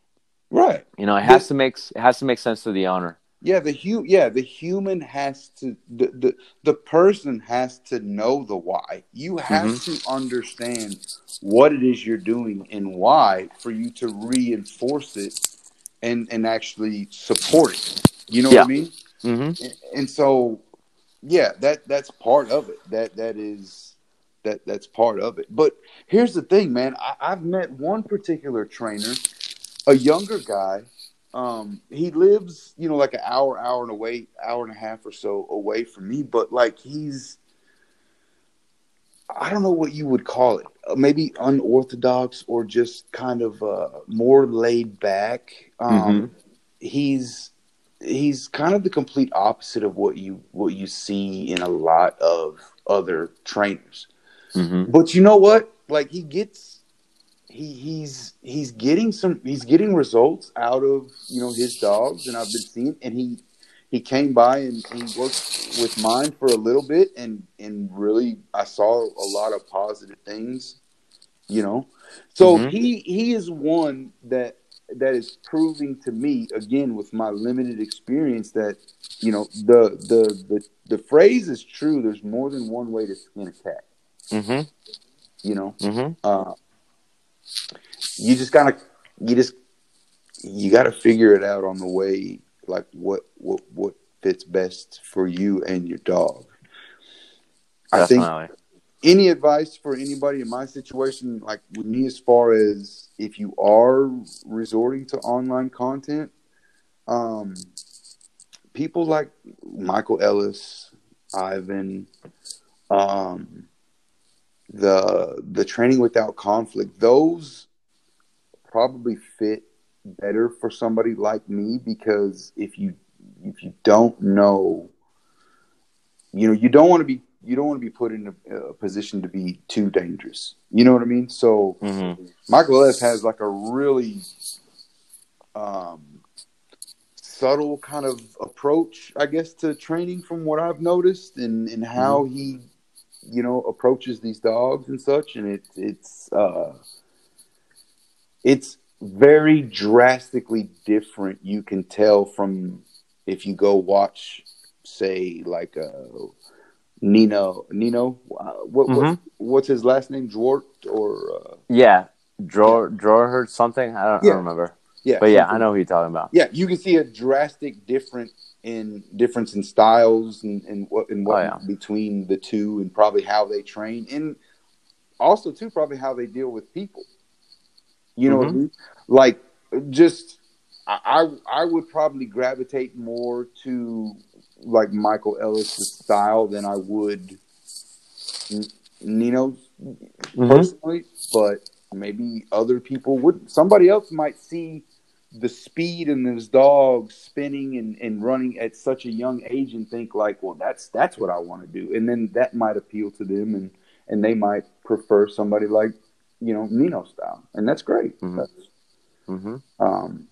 Speaker 2: right,
Speaker 3: you know, it has
Speaker 2: This-
Speaker 3: to make it has to make sense to the owner.
Speaker 2: yeah, the hu- yeah, the human has to the the, the person has to know the why. You have
Speaker 3: Mm-hmm.
Speaker 2: to understand what it is you're doing and why for you to reinforce it and and actually support it. You know
Speaker 3: Yeah.
Speaker 2: what I mean?
Speaker 3: Mm-hmm.
Speaker 2: and, and so yeah that that's part of it. That that is that that's part of it. But here's the thing man. I, i've met one particular trainer a younger guy. Um he lives you know like an hour hour and away hour and a half or so away from me but like he's i don't know what you would call it. Uh, maybe unorthodox or just kind of uh more laid back. Um he's he's kind of the complete opposite of what you what you see in a lot of other trainers.
Speaker 3: Mm-hmm.
Speaker 2: But you know what? Like he gets he he's he's getting some he's getting results out of you know his dogs and I've been seeing and he he came by and he worked with mine for a little bit and and really I saw a lot of positive things, you know. So
Speaker 3: Mhm.
Speaker 2: he he is one that that is proving to me again with my limited experience that you know the the the the phrase is true. There's more than one way to skin a cat.
Speaker 3: Mm-hmm.
Speaker 2: You know,
Speaker 3: Mm-hmm.
Speaker 2: uh, you just gotta you just you gotta figure it out on the way, like what what what fits best for you and your dog. I think
Speaker 3: Definitely.
Speaker 2: Any advice for anybody in my situation, like with me, as far as if you are resorting to online content, um, people like Michael Ellis, Ivan, um, the the training without conflict, those probably fit better for somebody like me because if you if you don't know, you know, you don't want to be you don't want to be put in a, a position to be too dangerous. You know what I mean? So
Speaker 3: Mm-hmm.
Speaker 2: Michael Ellis has like a really um, subtle kind of approach, I guess, to training from what I've noticed and, and how he, you know, approaches these dogs and such. And it, it's, uh, it's very drastically different. You can tell from if you go watch, say, like, uh, Nino, Nino, uh, what, what,
Speaker 3: Mhm.
Speaker 2: what's his last name? Dwart or, uh,
Speaker 3: Yeah. Drawer drawer heard something. I don't, I don't remember.
Speaker 2: Yeah,
Speaker 3: but yeah,
Speaker 2: something-
Speaker 3: I know who you're talking about.
Speaker 2: Yeah, you can see a drastic difference in difference in styles and, and what and what
Speaker 3: Oh, yeah.
Speaker 2: between the two and probably how they train and also too probably how they deal with people. You know what I mean? Like just I I would probably gravitate more to like Michael Ellis' style than I would N- Nino's
Speaker 3: Mhm.
Speaker 2: personally, but maybe other people wouldn't. Somebody else might see the speed in this dog spinning and, and running at such a young age and think like, well, that's that's what I want to do, and then that might appeal to them, and and they might prefer somebody like you know Nino style, and that's great.
Speaker 3: Mhm.
Speaker 2: That's,
Speaker 3: hmm
Speaker 2: um,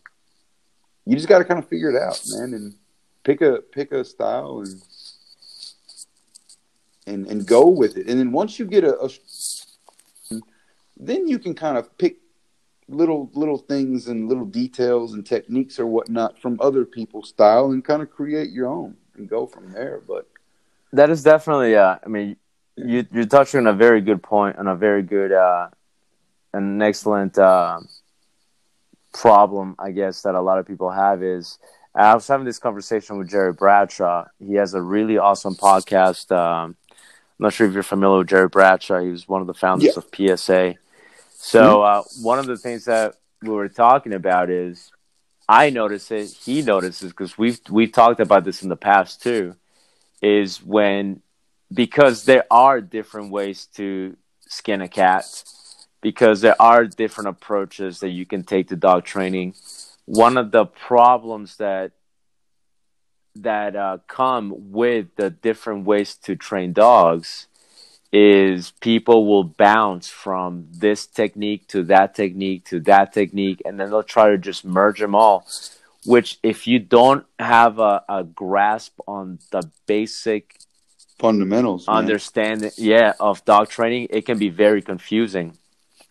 Speaker 2: you just got to kind of figure it out, man, and pick a pick a style and and and go with it. And then once you get a, a then you can kind of pick little little things and little details and techniques or whatnot from other people's style and kind of create your own and go from there. But
Speaker 3: That is definitely. Uh, I mean, you you're touching on a very good point, on a very good, uh, an excellent uh, problem, I guess, that a lot of people have is. I was having this conversation with Jerry Bradshaw. He has a really awesome podcast. Um, I'm not sure if you're familiar with Jerry Bradshaw. He was one of the founders
Speaker 2: Yeah.
Speaker 3: of PSA. So uh, one of the things that we were talking about is I notice it. He notices because we've we've talked about this in the past too. Is when because there are different ways to skin a cat, because there are different approaches that you can take to dog training. One of the problems that that uh, come with the different ways to train dogs is people will bounce from this technique to that technique to that technique and then they'll try to just merge them all which if you don't have a, a grasp on the basic
Speaker 2: fundamentals, man.
Speaker 3: understanding yeah of dog training it can be very confusing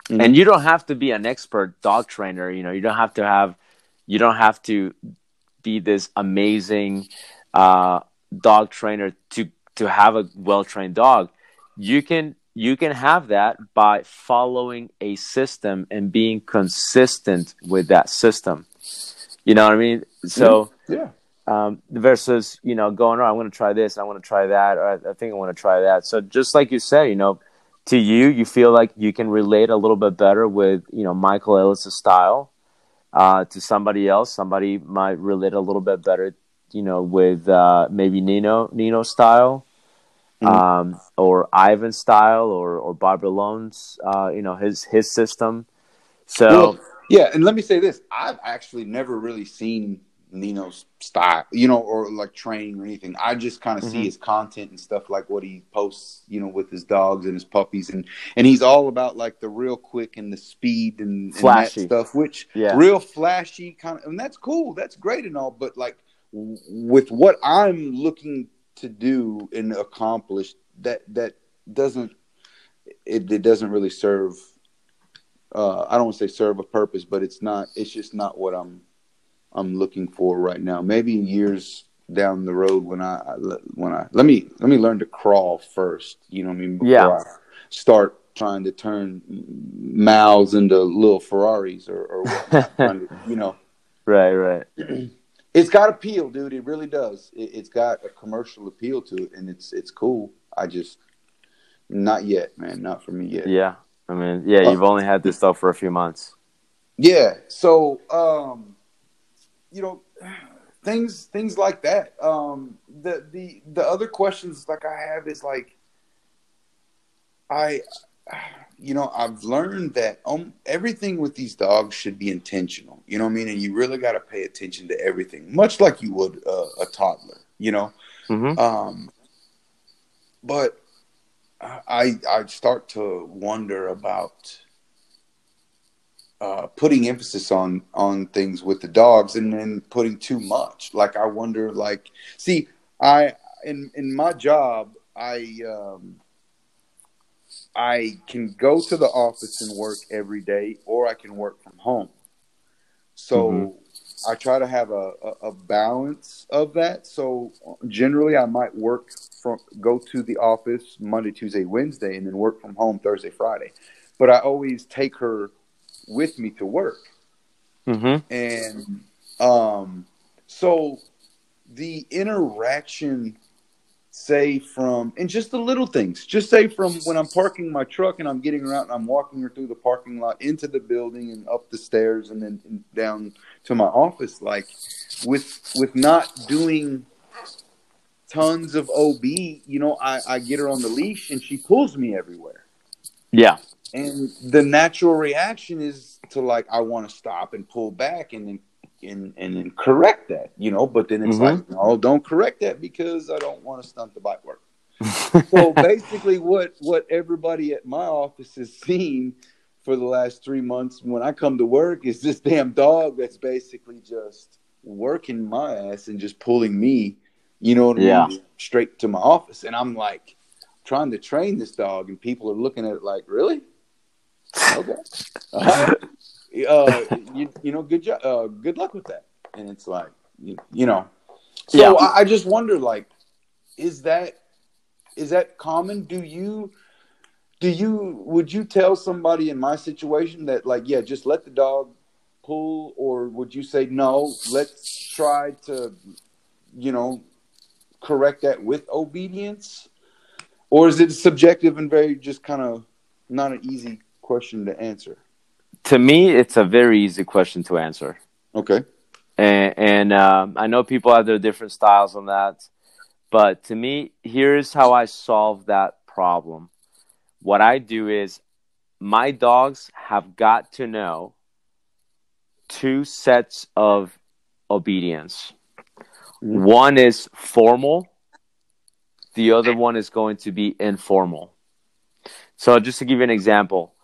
Speaker 2: Mhm.
Speaker 3: and you don't have to be an expert dog trainer you know you don't have to have you don't have to be this amazing uh, dog trainer to to have a well trained dog. You can you can have that by following a system and being consistent with that system. You know what i mean? So
Speaker 2: yeah,
Speaker 3: um, versus you know going, oh, I want to try this, I want to try that, or I, I think I want to try that. So just like you said, you know, to you, you feel like you can relate a little bit better with you know Michael Ellis' style. Uh, to somebody else, somebody might relate a little bit better, you know, with uh, maybe Nino Nino style,
Speaker 2: Mhm.
Speaker 3: um, or Ivan style, or or Bart Bellon's, uh, you know, his his system. So
Speaker 2: Well, yeah. And let me say this: I've actually never really seen Nino's style, you know, or like training or anything. I just kind of see
Speaker 3: Mhm.
Speaker 2: his content and stuff like what he posts, you know, with his dogs and his puppies, and and he's all about like the real quick and the speed and, and that
Speaker 3: Flashy.
Speaker 2: stuff, which
Speaker 3: Yeah.
Speaker 2: real flashy kind of, and that's cool, that's great and all, but like w- with what I'm looking to do and accomplish, that that doesn't it, it doesn't really serve uh, I don't want to say serve a purpose, but it's not. It's just not what I'm I'm looking for right now. Maybe years down the road when I when I let me let me learn to crawl first. You know what I mean? Before
Speaker 3: Yeah.
Speaker 2: I start trying to turn mouths into little Ferraris or, or to- you know.
Speaker 3: right, right.
Speaker 2: It's got appeal, dude. It really does. It, it's got a commercial appeal to it, and it's it's cool. I just not yet, man. Not for me yet.
Speaker 3: Yeah. I mean, yeah,
Speaker 2: Uh,
Speaker 3: you've only had this stuff for a few months.
Speaker 2: Yeah. So, um, you know, things things like that. Um, the the the other questions like I have is like, I, you know, I've learned that um everything with these dogs should be intentional. You know what I mean? And you really got to pay attention to everything, much like you would uh, a toddler. You know.
Speaker 3: Mm-hmm.
Speaker 2: Um, but I I start to wonder about uh, putting emphasis on on things with the dogs and then putting too much. Like I wonder, like, see, I in in my job, I um, I can go to the office and work every day, or I can work from home. So
Speaker 3: Mhm.
Speaker 2: I try to have a, a, a balance of that. So generally, I might work from go to the office Monday, Tuesday, Wednesday, and then work from home Thursday, Friday. But I always take her with me to work.
Speaker 3: Mm-hmm.
Speaker 2: and um, so the interaction, say from and just the little things, just say from when I'm parking my truck and I'm getting around and I'm walking her through the parking lot into the building and up the stairs and then down to my office, like with with not doing tons of OB, you know, I, I get her on the leash and she pulls me everywhere.
Speaker 3: Yeah.
Speaker 2: And the natural reaction is to like I want to stop and pull back and then and and then correct that, you know. But then it's
Speaker 3: Mhm.
Speaker 2: like, no, don't correct that because I don't want to stunt the bite work. so basically, what what everybody at my office has seen for the last three months when I come to work is this damn dog that's basically just working my ass and just pulling me, you know what I
Speaker 3: Yeah.
Speaker 2: mean, straight to my office. And I'm like trying to train this dog, and people are looking at it like, really? Okay. Right. Uh, you, you know, good job. Uh, good luck with that. And it's like, you, you know, so
Speaker 3: Yeah.
Speaker 2: I, I just wonder, like, is that is that common? Do you do you would you tell somebody in my situation that like, yeah, just let the dog pull, or would you say no? Let's try to, you know, correct that with obedience, or is it subjective and very just kind of not an easy question to answer?
Speaker 3: to me, it's a very easy question to answer.
Speaker 2: Okay.
Speaker 3: and, and um, I know people have their different styles on that, but to me, here's how I solve that problem. What I do is, my dogs have got to know two sets of obedience. One is formal, the other one is going to be informal. So, just to give you an example,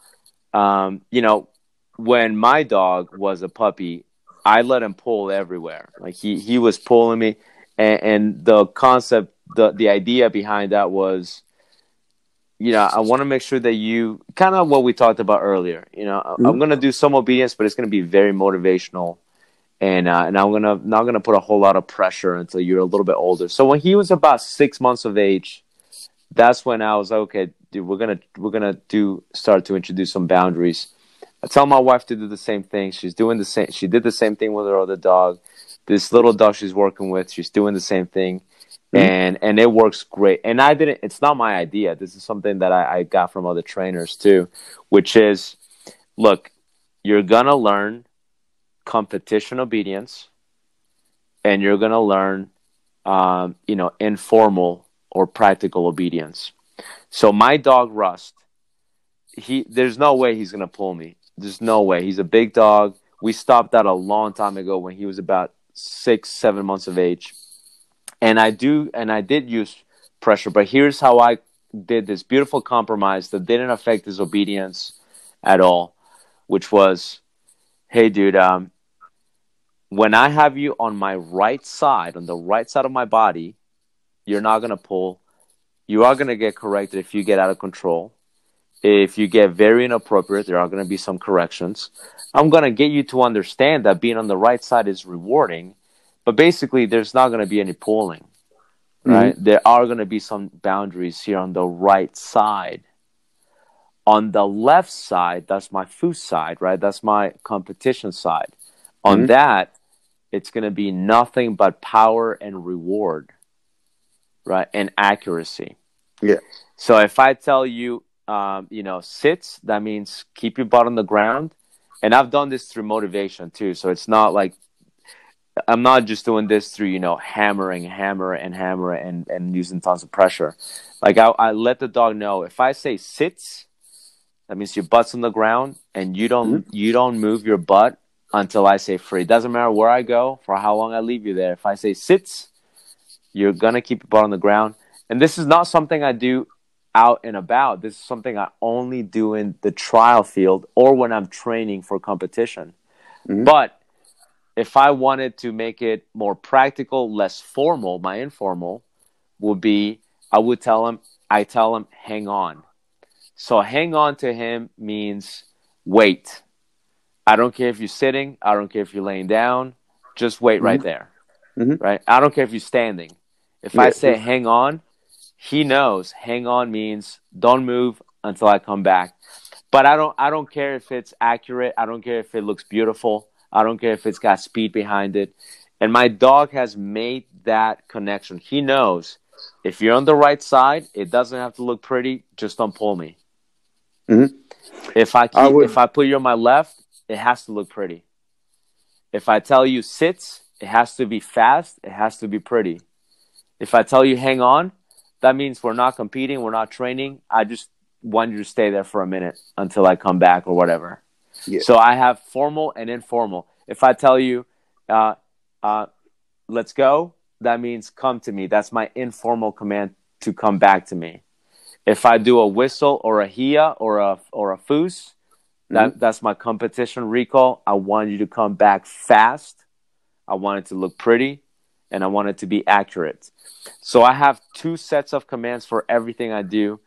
Speaker 3: um, you know, when my dog was a puppy, I let him pull everywhere. Like he he was pulling me, and, and the concept, the the idea behind that was, you know, I want to make sure that you kind of what we talked about earlier. You know, I- I'm gonna do some obedience, but it's gonna be very motivational, and uh, and I'm gonna not gonna put a whole lot of pressure until you're a little bit older. So when he was about six months of age, that's when I was like, okay, dude, we're gonna we're gonna do start to introduce some boundaries. I tell my wife to do the same thing. She's doing the same. She did the same thing with her other dog. This little dog she's working with, she's doing the same thing,
Speaker 2: Mhm.
Speaker 3: and and it works great. And I didn't. It's not my idea. This is something that I, I got from other trainers too, which is, look, you're gonna learn competition obedience, and you're gonna learn, um, you know, informal or practical obedience. So my dog Rust, he there's no way he's gonna pull me. There's no way. He's a big dog. We stopped that a long time ago when he was about six, seven months of age. And I do and I did use pressure, but here's how I did this beautiful compromise that didn't affect his obedience at all, which was, hey dude, um, when I have you on my right side, on the right side of my body, you're not gonna pull. You are gonna get corrected if you get out of control. If you get very inappropriate, there are gonna be some corrections. I'm gonna get you to understand that being on the right side is rewarding, but basically there's not gonna be any pulling. Right? There are gonna be some boundaries here on the right side. On the left side, that's my food side, right? That's my competition side. On
Speaker 2: Mhm.
Speaker 3: that, it's going to be nothing but power and reward, right? And accuracy.
Speaker 2: Yeah.
Speaker 3: So if I tell you, um, you know, Sitz, that means keep your butt on the ground. And I've done this through motivation too. So it's not like I'm not just doing this through, you know, hammering, hammer and hammer and, and using tons of pressure. Like I, I let the dog know if I say Sitz, that means your butt's on the ground and you don't you don't move your butt until I say free. Doesn't matter where I go, for how long I leave you there. If I say Sitz, you're gonna keep your butt on the ground. And this is not something I do out and about. This is something I only do in the trial field or when I'm training for competition.
Speaker 2: Mhm.
Speaker 3: But if I wanted to make it more practical, less formal, my informal would be I would tell him, I tell him, hang on. So hang on to him means wait. I don't care if you're sitting, I don't care if you're laying down, just wait right there.
Speaker 2: Mhm.
Speaker 3: Right? I don't care if you're standing. If I say hang on, he knows hang on means don't move until I come back. But I don't I don't care if it's accurate, I don't care if it looks beautiful. I don't care if it's got speed behind it. And my dog has made that connection. He knows if you're on the right side, it doesn't have to look pretty. Just don't pull me.
Speaker 2: Mm-hmm.
Speaker 3: If I, keep, I would... if I put you on my left, it has to look pretty. If I tell you Sitz, it has to be fast. It has to be pretty. If I tell you hang on, that means we're not competing. We're not training. I just want you to stay there for a minute until I come back or whatever. Yeah. So I have formal and informal. If I tell you, uh, uh, let's go, that means come to me. That's my informal command to come back to me. If I do a whistle or a hier or a or a Fuss, that mm-hmm. that's my competition recall. I want you to come back fast. I want it to look pretty, and I want it to be accurate. So I have two sets of commands for everything I do,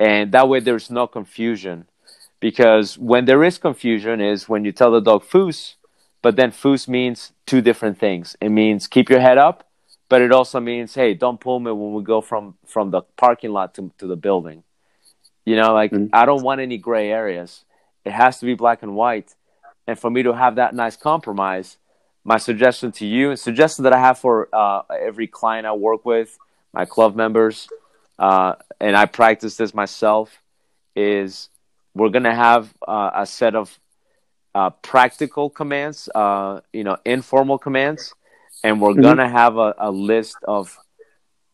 Speaker 3: and that way there's no confusion. Because when there is confusion, is when you tell the dog Fuss, but then Fuss means two different things. It means keep your head up, but it also means hey, don't pull me when we go from from the parking lot to to the building. You know, like mm-hmm. I don't want any gray areas. It has to be black and white. And for me to have that nice compromise, my suggestion to you, and suggestion that I have for uh, every client I work with, my club members, uh, and I practice this myself, is we're gonna have uh, a set of uh, practical commands, uh, you know, informal commands, and we're mm-hmm. gonna have a, a list of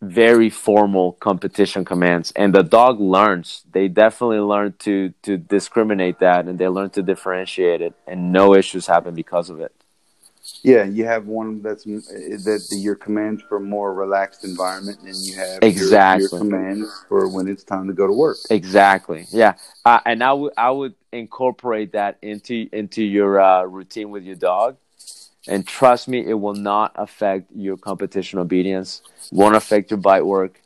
Speaker 3: very formal competition commands. And the dog learns. They definitely learn to to discriminate that and they learn to differentiate it and no issues happen because of it
Speaker 2: yeah you have one that's that your commands for a more relaxed environment and you have
Speaker 3: exactly your,
Speaker 2: your commands for when it's time to go to work
Speaker 3: exactly yeah uh, and i would i would incorporate that into into your uh, routine with your dog and trust me, it will not affect your competition obedience. Won't affect your bite work.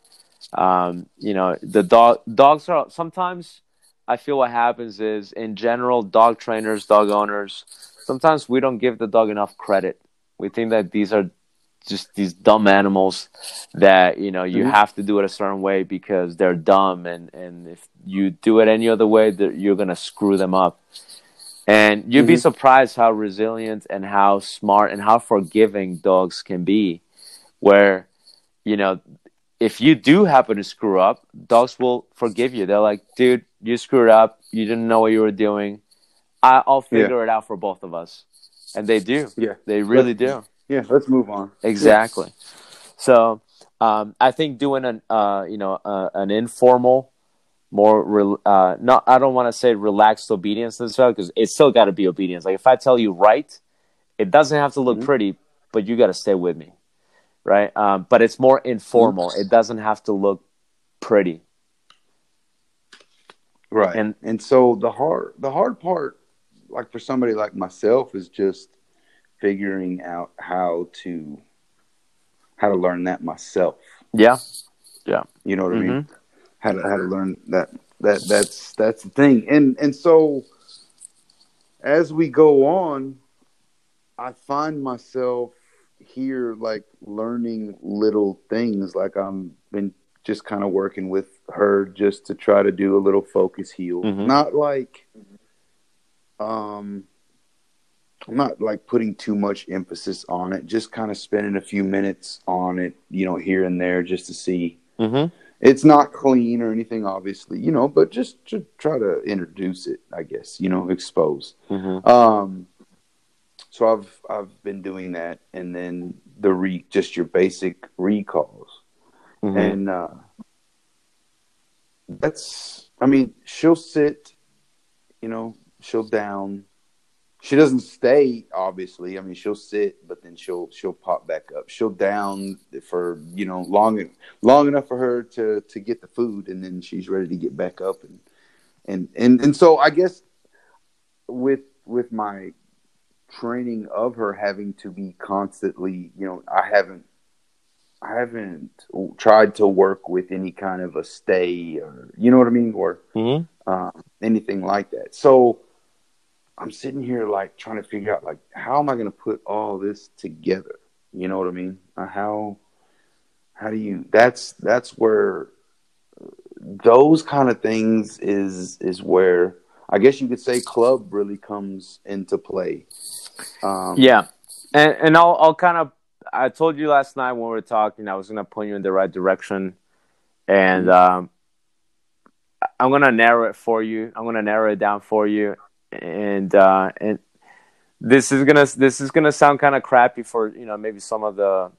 Speaker 3: Um, you know, the dog dogs are sometimes. I feel what happens is, in general, dog trainers, dog owners, sometimes we don't give the dog enough credit. We think that these are just these dumb animals that you know you mm-hmm. have to do it a certain way because they're dumb, and and if you do it any other way, that you're gonna screw them up. And you'd mm-hmm. be surprised how resilient and how smart and how forgiving dogs can be. Where, you know, if you do happen to screw up, dogs will forgive you. They're like, dude, you screwed up. You didn't know what you were doing. I- will figure yeah. it out for both of us. And they do.
Speaker 2: Yeah.
Speaker 3: They really let's, do.
Speaker 2: Yeah. Let's move on.
Speaker 3: Exactly. Yeah. So um, I think doing an, uh, you know, uh, an informal more uh, not I don't want to say relaxed obedience necessarily because it's still got to be obedience. Like if I tell you right, it doesn't have to look mm-hmm. pretty, but you got to stay with me, right? Um, but it's more informal. Mm-hmm. It doesn't have to look pretty,
Speaker 2: right? And and so the hard the hard part, like for somebody like myself, is just figuring out how to how to learn that myself.
Speaker 3: Yeah, yeah.
Speaker 2: You know what mm-hmm. I mean? how to how to learn that that that's that's the thing and and so as we go on i find myself here like learning little things like i'm been just kind of working with her just to try to do a little focus heel. mm-hmm. not like um I'm not like putting too much emphasis on it, just kind of spending a few minutes on it, you know, here and there just to see
Speaker 3: mm-hmm
Speaker 2: it's not clean or anything, obviously, you know, but just to try to introduce it, I guess, you know, expose.
Speaker 3: Mm-hmm.
Speaker 2: Um, so I've I've been doing that, and then the re just your basic recalls, mm-hmm. and uh, that's I mean she'll sit, you know, she'll down, she doesn't stay obviously. I mean she'll sit but then she'll she'll pop back up. She'll down for you know long long enough for her to to get the food and then she's ready to get back up and and and, and so i guess with with my training of her having to be constantly you know i haven't i haven't tried to work with any kind of a stay or you know what i mean? Or
Speaker 3: mm-hmm.
Speaker 2: uh, anything like that. So I'm sitting here like trying to figure out like how am I going to put all this together? You know what I mean? Uh, how how do you? That's that's where those kind of things is is where I guess you could say club really comes into play.
Speaker 3: Um, yeah, and and I'll I'll kind of I told you last night when we were talking I was gonna point you in the right direction, and mm-hmm. um, I'm gonna narrow it for you. I'm gonna narrow it down for you, and uh, and this is gonna this is gonna sound kind of crappy for you know maybe some of the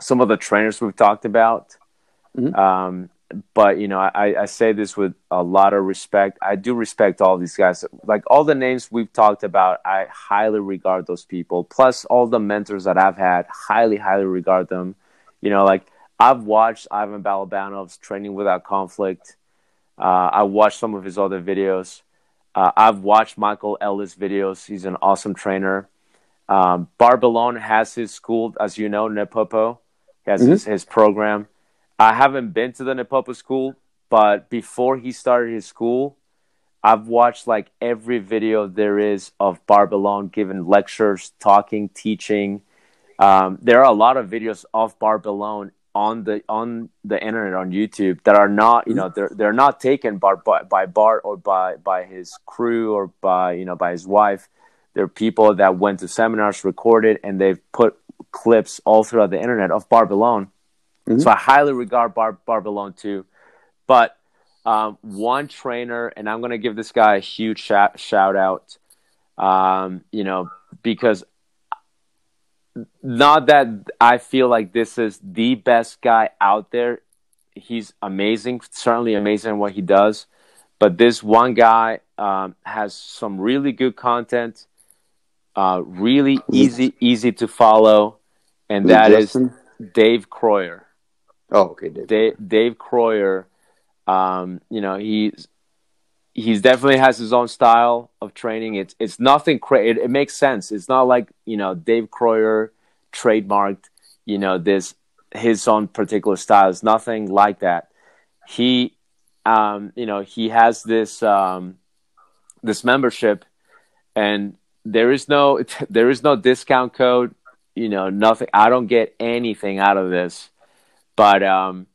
Speaker 3: some of the trainers we've talked about. Mm-hmm. Um, but you know, I, I say this with a lot of respect. I do respect all these guys. Like all the names we've talked about, I highly regard those people. Plus, all the mentors that I've had, highly, highly regard them. You know, like I've watched Ivan Balabanov's Training Without Conflict. Uh, I watched some of his other videos. Uh, I've watched Michael Ellis videos. He's an awesome trainer. Um, Bart Bellon has his school, as you know, NePoPo. He has mm-hmm. his, his program. I haven't been to the NePoPo school, but before he started his school, I've watched like every video there is of Bart Bellon giving lectures, talking, teaching. Um, there are a lot of videos of Bart Bellon on the on the internet on YouTube that are not you know they're they're not taken by by, by Bart or by by his crew or by you know by his wife. They're people that went to seminars, recorded, and they've put clips all throughout the internet of Bart Bellon Mm-hmm. So I highly regard Bar- Bart Bellon too. But um, one trainer, and I'm going to give this guy a huge shout, shout out, um, you know, because not that I feel like this is the best guy out there. He's amazing, certainly amazing in what he does. But this one guy um, has some really good content, uh, really easy, easy to follow, and that is Dave Kroyer.
Speaker 2: Oh, okay, Dave.
Speaker 3: Dave, Dave Kroyer, um, you know, he's he's definitely has his own style of training. It's it's nothing crazy. It, it, makes sense. It's not like you know Dave Kroyer trademarked, you know, this his own particular style. It's nothing like that. He, um, you know, he has this um, this membership, and there is no there is no discount code. You know, nothing. I don't get anything out of this but um,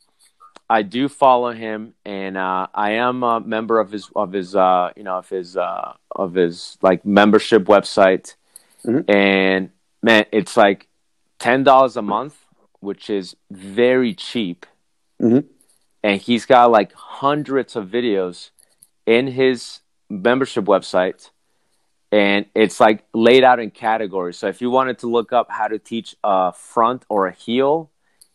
Speaker 3: I do follow him, and uh, I am a member of his of his uh, you know of his uh, of his like membership website, mm-hmm. and man, it's like ten dollars a month, which is very cheap. Mm-hmm. And he's got like hundreds of videos in his membership website and it's like laid out in categories. So if you wanted to look up how to teach a front or a heel,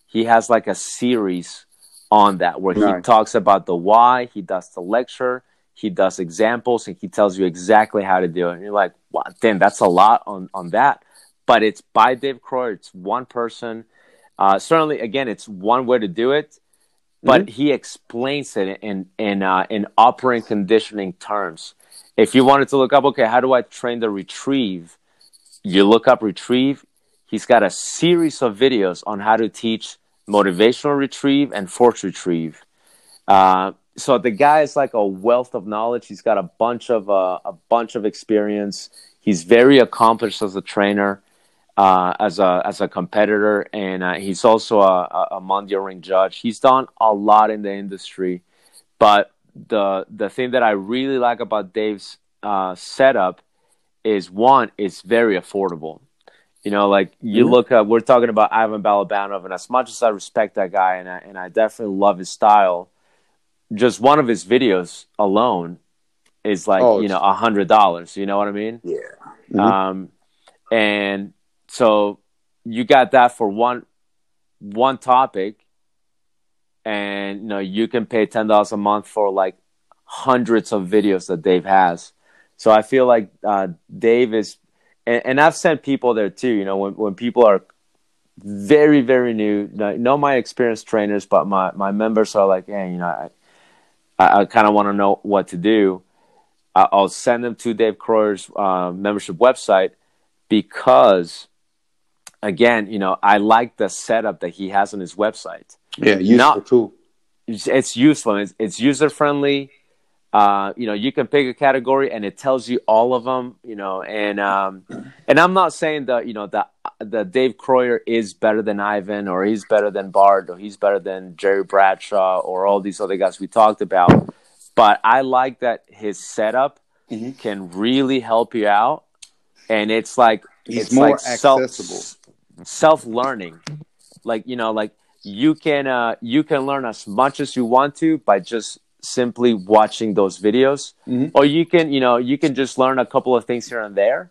Speaker 3: he has like a series on that where he talks about the why, he does the lecture, he does examples, and he tells you exactly how to do it. And you're like, wow, damn, that's a lot on, on that. But it's by Dave Kroyer, it's one person. Uh, certainly, again, it's one way to do it, but mm-hmm. he explains it in in uh, in operant conditioning terms. If you wanted to look up, okay, how do I train the retrieve? You look up retrieve. He's got a series of videos on how to teach motivational retrieve and force retrieve. Uh, so the guy is like a wealth of knowledge. He's got a bunch of uh, a bunch of experience. He's very accomplished as a trainer, uh, as a as a competitor, and uh, he's also a, a Mondio ring judge. He's done a lot in the industry, but the the thing that I really like about Dave's uh, setup is one, it's very affordable. You know, like you look at, we're talking about Ivan Balabanov, and as much as I respect that guy and I, and I definitely love his style, just one of his videos alone is like, oh, you know, a hundred dollars. You know what I mean?
Speaker 2: Yeah.
Speaker 3: Mm-hmm. Um, and so you got that for one, one topic and, you know, you can pay $10 a month for like hundreds of videos that Dave has. So I feel like uh, Dave is and, and I've sent people there too. You know, when when people are very very new, know my experienced trainers, but my my members are like, hey, you know, I I, I kind of want to know what to do. I'll send them to Dave Kroyer's uh, membership website because, again, you know, I like the setup that he has on his website.
Speaker 2: Yeah, useful Not, too.
Speaker 3: It's, it's useful. It's, it's user friendly. Uh, you know, you can pick a category and it tells you all of them. You know, and um, and I'm not saying that you know that the Dave Kroyer is better than Ivan or he's better than Bart or he's better than Jerry Bradshaw or all these other guys we talked about. But I like that his setup mm-hmm. can really help you out and it's like
Speaker 2: He's
Speaker 3: it's
Speaker 2: more
Speaker 3: like
Speaker 2: accessible.
Speaker 3: self learning. Like you know, like you can uh, you can learn as much as you want to by just simply watching those videos,
Speaker 2: Mhm.
Speaker 3: or you can you know you can just learn a couple of things here and there.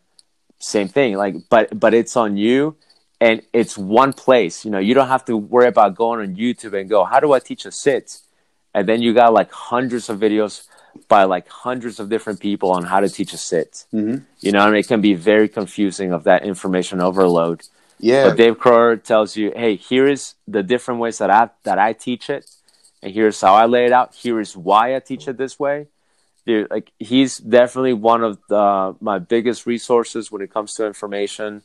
Speaker 3: Same thing, like but but it's on you. And it's one place, you know. You don't have to worry about going on YouTube and go, "How do I teach a sit?" And then you got like hundreds of videos by like hundreds of different people on how to teach a sit.
Speaker 2: Mhm.
Speaker 3: You know, I mean, it can be very confusing of that information overload.
Speaker 2: Yeah,
Speaker 3: But Dave Kroyer tells you, "Hey, here is the different ways that I that I teach it, and here's how I lay it out. Here is why I teach it this way." Dude, like he's definitely one of the, my biggest resources when it comes to information,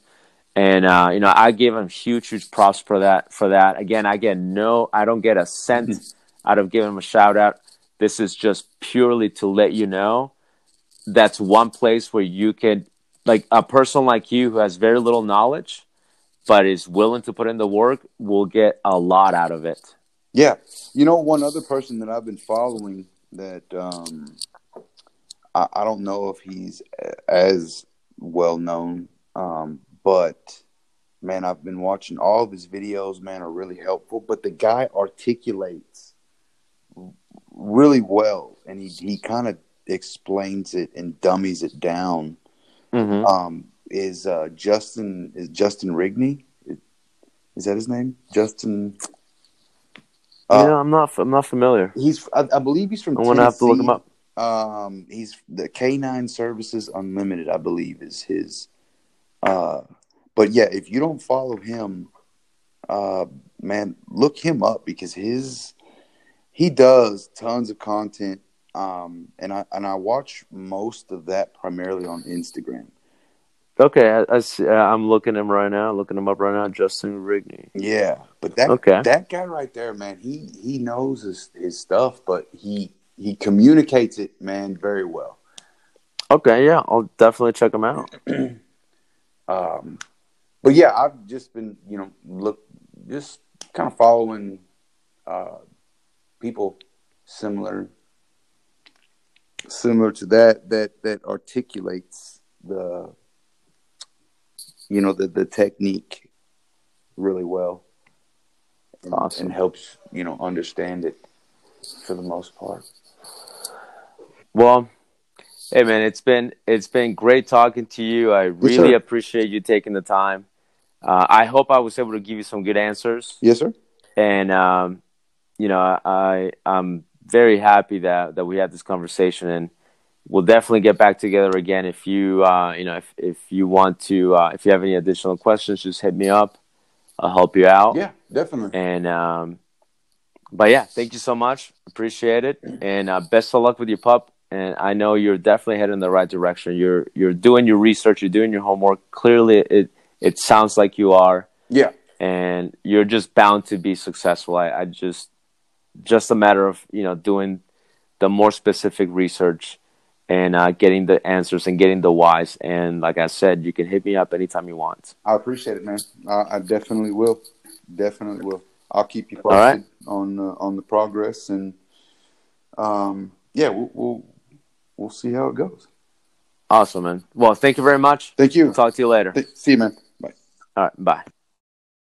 Speaker 3: and uh, you know I give him huge, huge props for that. For that, again, I get no, I don't get a cent out of giving him a shout out. This is just purely to let you know that's one place where you can, like a person like you who has very little knowledge but is willing to put in the work will get a lot out of it.
Speaker 2: Yeah, you know, one other person that I've been following that um, I, I don't know if he's as well known, um, but man, I've been watching all of his videos. Man, are really helpful. But the guy articulates really well, and he he kind of explains it and dummies it down.
Speaker 3: Mm-hmm.
Speaker 2: Um, is uh, Justin is Justin Rigney? Is that his name? Justin. Uh,
Speaker 3: know, I'm not. I'm not familiar.
Speaker 2: He's, I, I believe he's from.
Speaker 3: I'm gonna have to look him up.
Speaker 2: Um, he's the K9 Services Unlimited, I believe, is his. Uh, but yeah, if you don't follow him, uh, man, look him up because his he does tons of content. Um, and I and I watch most of that primarily on Instagram.
Speaker 3: Okay, I, I see, I'm looking him right now. Looking him up right now. Justin Rigney.
Speaker 2: Yeah, but that
Speaker 3: Okay.
Speaker 2: that guy right there, man, he he knows his his stuff, but he he communicates it, man, very well.
Speaker 3: Okay, yeah, I'll definitely check him out.
Speaker 2: Um, but yeah, I've just been, you know, look, just kind of following uh, people similar, similar to that that that articulates the, you know, the the technique really well,
Speaker 3: Awesome.
Speaker 2: and helps you know understand it for the most part.
Speaker 3: Well, hey man, it's been it's been great talking to you. I really
Speaker 2: sir.
Speaker 3: appreciate you taking the time. Uh, I hope I was able to give you some good answers.
Speaker 2: Yes, sir.
Speaker 3: and um, you know I I'm very happy that that we had this conversation, and we'll definitely get back together again. If you uh, you know if if you want to uh, if you have any additional questions, just hit me up. I'll help you out.
Speaker 2: Yeah, definitely.
Speaker 3: And um, but yeah, thank you so much. Appreciate it, and uh, best of luck with your pup. And I know you're definitely heading in the right direction. You're you're doing your research. You're doing your homework. Clearly, it it sounds like you are
Speaker 2: Yeah,
Speaker 3: and you're just bound to be successful. I, I just just a matter of you know doing the more specific research and uh, getting the answers and getting the whys. And like I said, you can hit me up anytime you want.
Speaker 2: I appreciate it, man. I, I definitely will. Definitely will. I'll keep you
Speaker 3: All right.
Speaker 2: posted on uh, on the progress, and um, yeah, we'll, we'll we'll see how it goes.
Speaker 3: Awesome, man. Well, thank you very much.
Speaker 2: Thank you.
Speaker 3: Talk to you later.
Speaker 2: Th- see you, man. Bye.
Speaker 3: All right, bye.